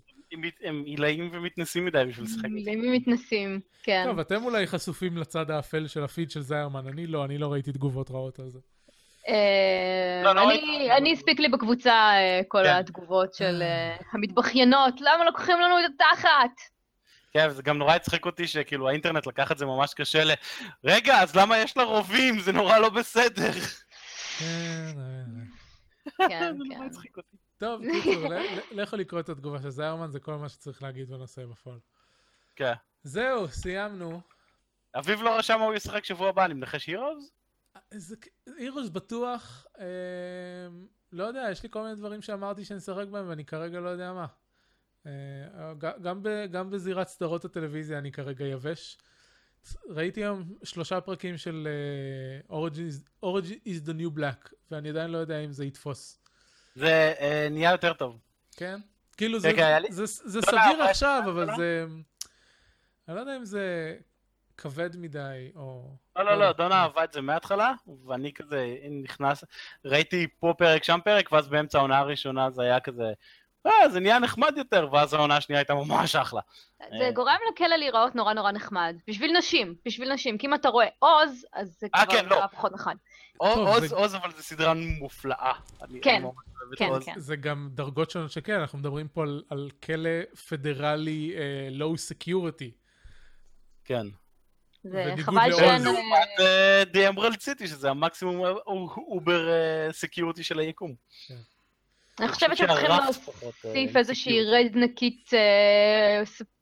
הם עילאים ומתנסים מדי בשביל לשחק. למי מתנסים, כן. טוב, אתם אולי חשופים לצד האפל של הפיד של זיירמן, אני לא, אני לא ראיתי תגובות רעות על זה. אה, לא, לא אני- ראיתי. אני הספיק לי בקבוצה אה, כל כן. התגובות של אה, המתבכיינות, למה לוקחים לנו את התחת? כן, זה גם נורא הצחיק אותי שכאילו האינטרנט לקח את זה ממש קשה ל... רגע, אז למה יש לה רובים? זה נורא לא בסדר. כן. כן, זה נורא כן. הצחיק אותי. טוב, קיצור, לכו לקרוא את התגובה של זיירמן, זה כל מה שצריך להגיד בנושא בפועל. כן. זהו, סיימנו. אביב לא רשם מה הוא ישחק שבוע הבא, אני מנחש הירוז? זה הירוס בטוח, אה, לא יודע, יש לי כל מיני דברים שאמרתי שאני אשחק בהם ואני כרגע לא יודע מה. אה, גם, ב, גם בזירת סדרות הטלוויזיה אני כרגע יבש. ראיתי היום שלושה פרקים של אה, Orange, is, Orange is the New Black, ואני עדיין לא יודע אם זה יתפוס. זה אה, נהיה יותר טוב. כן? כאילו זה, לי- זה, זה, זה לא, לא, סביר אבל- עכשיו, אבל לא? זה... אני לא יודע אם זה כבד מדי, או... לא, לא, לא, יודע. דונה את זה מההתחלה, ואני כזה נכנס, ראיתי פה פרק, שם פרק, ואז באמצע העונה הראשונה זה היה כזה, אה, זה נהיה נחמד יותר, ואז העונה השנייה הייתה ממש אחלה. זה אה. גורם לכלא להיראות נורא נורא נחמד. בשביל נשים, בשביל נשים. כי אם אתה רואה עוז, אז זה אה, כבר כן, לא. נראה פחות נחמד. עוז, עוז, אבל זו סדרה מופלאה. כן, כן. כן. זה גם דרגות שונות שכן, אנחנו מדברים פה על, כלא פדרלי uh, low security. כן. זה חבל. שאין... אה, לעומת די אמברלד סיטי, שזה המקסימום אה, over security של היקום. אני חושבת שצריכים אה, להוסיף איזושהי. רדנקית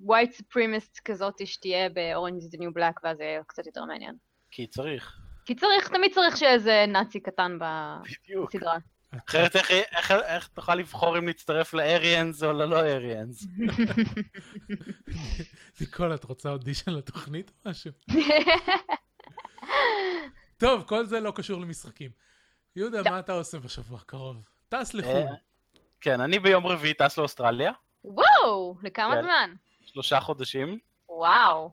white supremacist כזאת שתהיה ב-Orange is the New Black, ואז זה יהיה קצת יותר מעניין. כי צריך. כי צריך, תמיד צריך שיהיה איזה נאצי קטן. בסדרה. אחרת איך- איך- איך תוכל לבחור אם להצטרף ל Aryans או ללא Aryans? ניקול, את רוצה אודישן לתוכנית או משהו? טוב, כל זה לא קשור למשחקים. יהודה, מה אתה עושה בשבוע הקרוב? טס לחו"ל. אה, כן, אני ביום רביעי טס לאוסטרליה, וואו, לכמה כן. זמן? שלושה חודשים, וואו.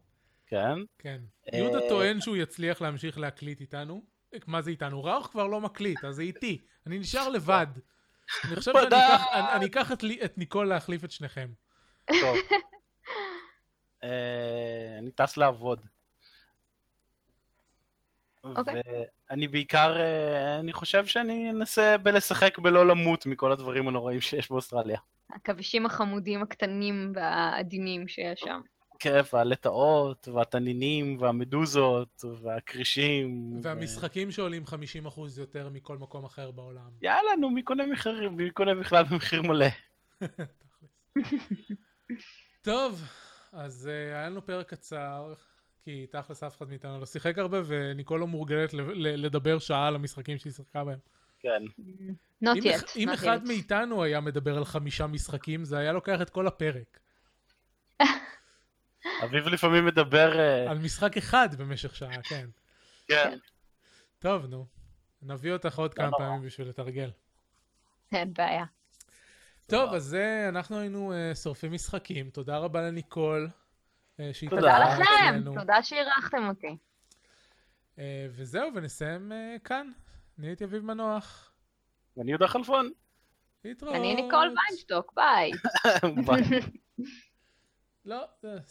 כן. כן. אה, יהודה טוען שהוא יצליח להמשיך להקליט איתנו. מה זה איתנו? ראוך כבר לא מקליט, אז זה איתי. אני נשאר לבד. אני חושב שאני. אקח- אני- אני אקח את ניקול להחליף את שניכם. טוב. אה, אני טס לעבוד. אוקיי. ואני בעיקר, אה, אני חושב שאני אנסה בלשחק בלא למות מכל הדברים הנוראים שיש באוסטרליה. הכבישים החמודים הקטנים והעדינים שיש שם. כיף, והלטאות, והתנינים, והמדוזות, והכרישים. והמשחקים שעולים 50% יותר מכל מקום אחר בעולם. יאללה, נו, מי קונה מחירים? מי קונה בכלל במחיר מלא? טוב, אז uh, היה לנו פרק קצר, כי תכלס אף אחד מאיתנו לא שיחק הרבה, וניקול לא מורגלת לדבר שעה על המשחקים שהיא שיחקה בהם. כן. Not אם, yet. אח- אם not אחד yet. מאיתנו היה מדבר על חמישה משחקים, זה היה לוקח את כל הפרק. אביב לפעמים מדבר... אה, על משחק אחד במשך שעה, כן. כן. טוב, נו. נביא אותך עוד כמה. פעמים בשביל לתרגל. אין בעיה. טוב, אז אנחנו היינו אה, שורפים משחקים. תודה רבה לניקול. אה, תודה לכם. תודה שאירחתם אותי. וזהו, ונסיים כאן. אני הייתי אביב מנוח. ואני יהודה חלפון. להתראות. אני ניקול ויינשטוק, ביי. ביי. לא, זה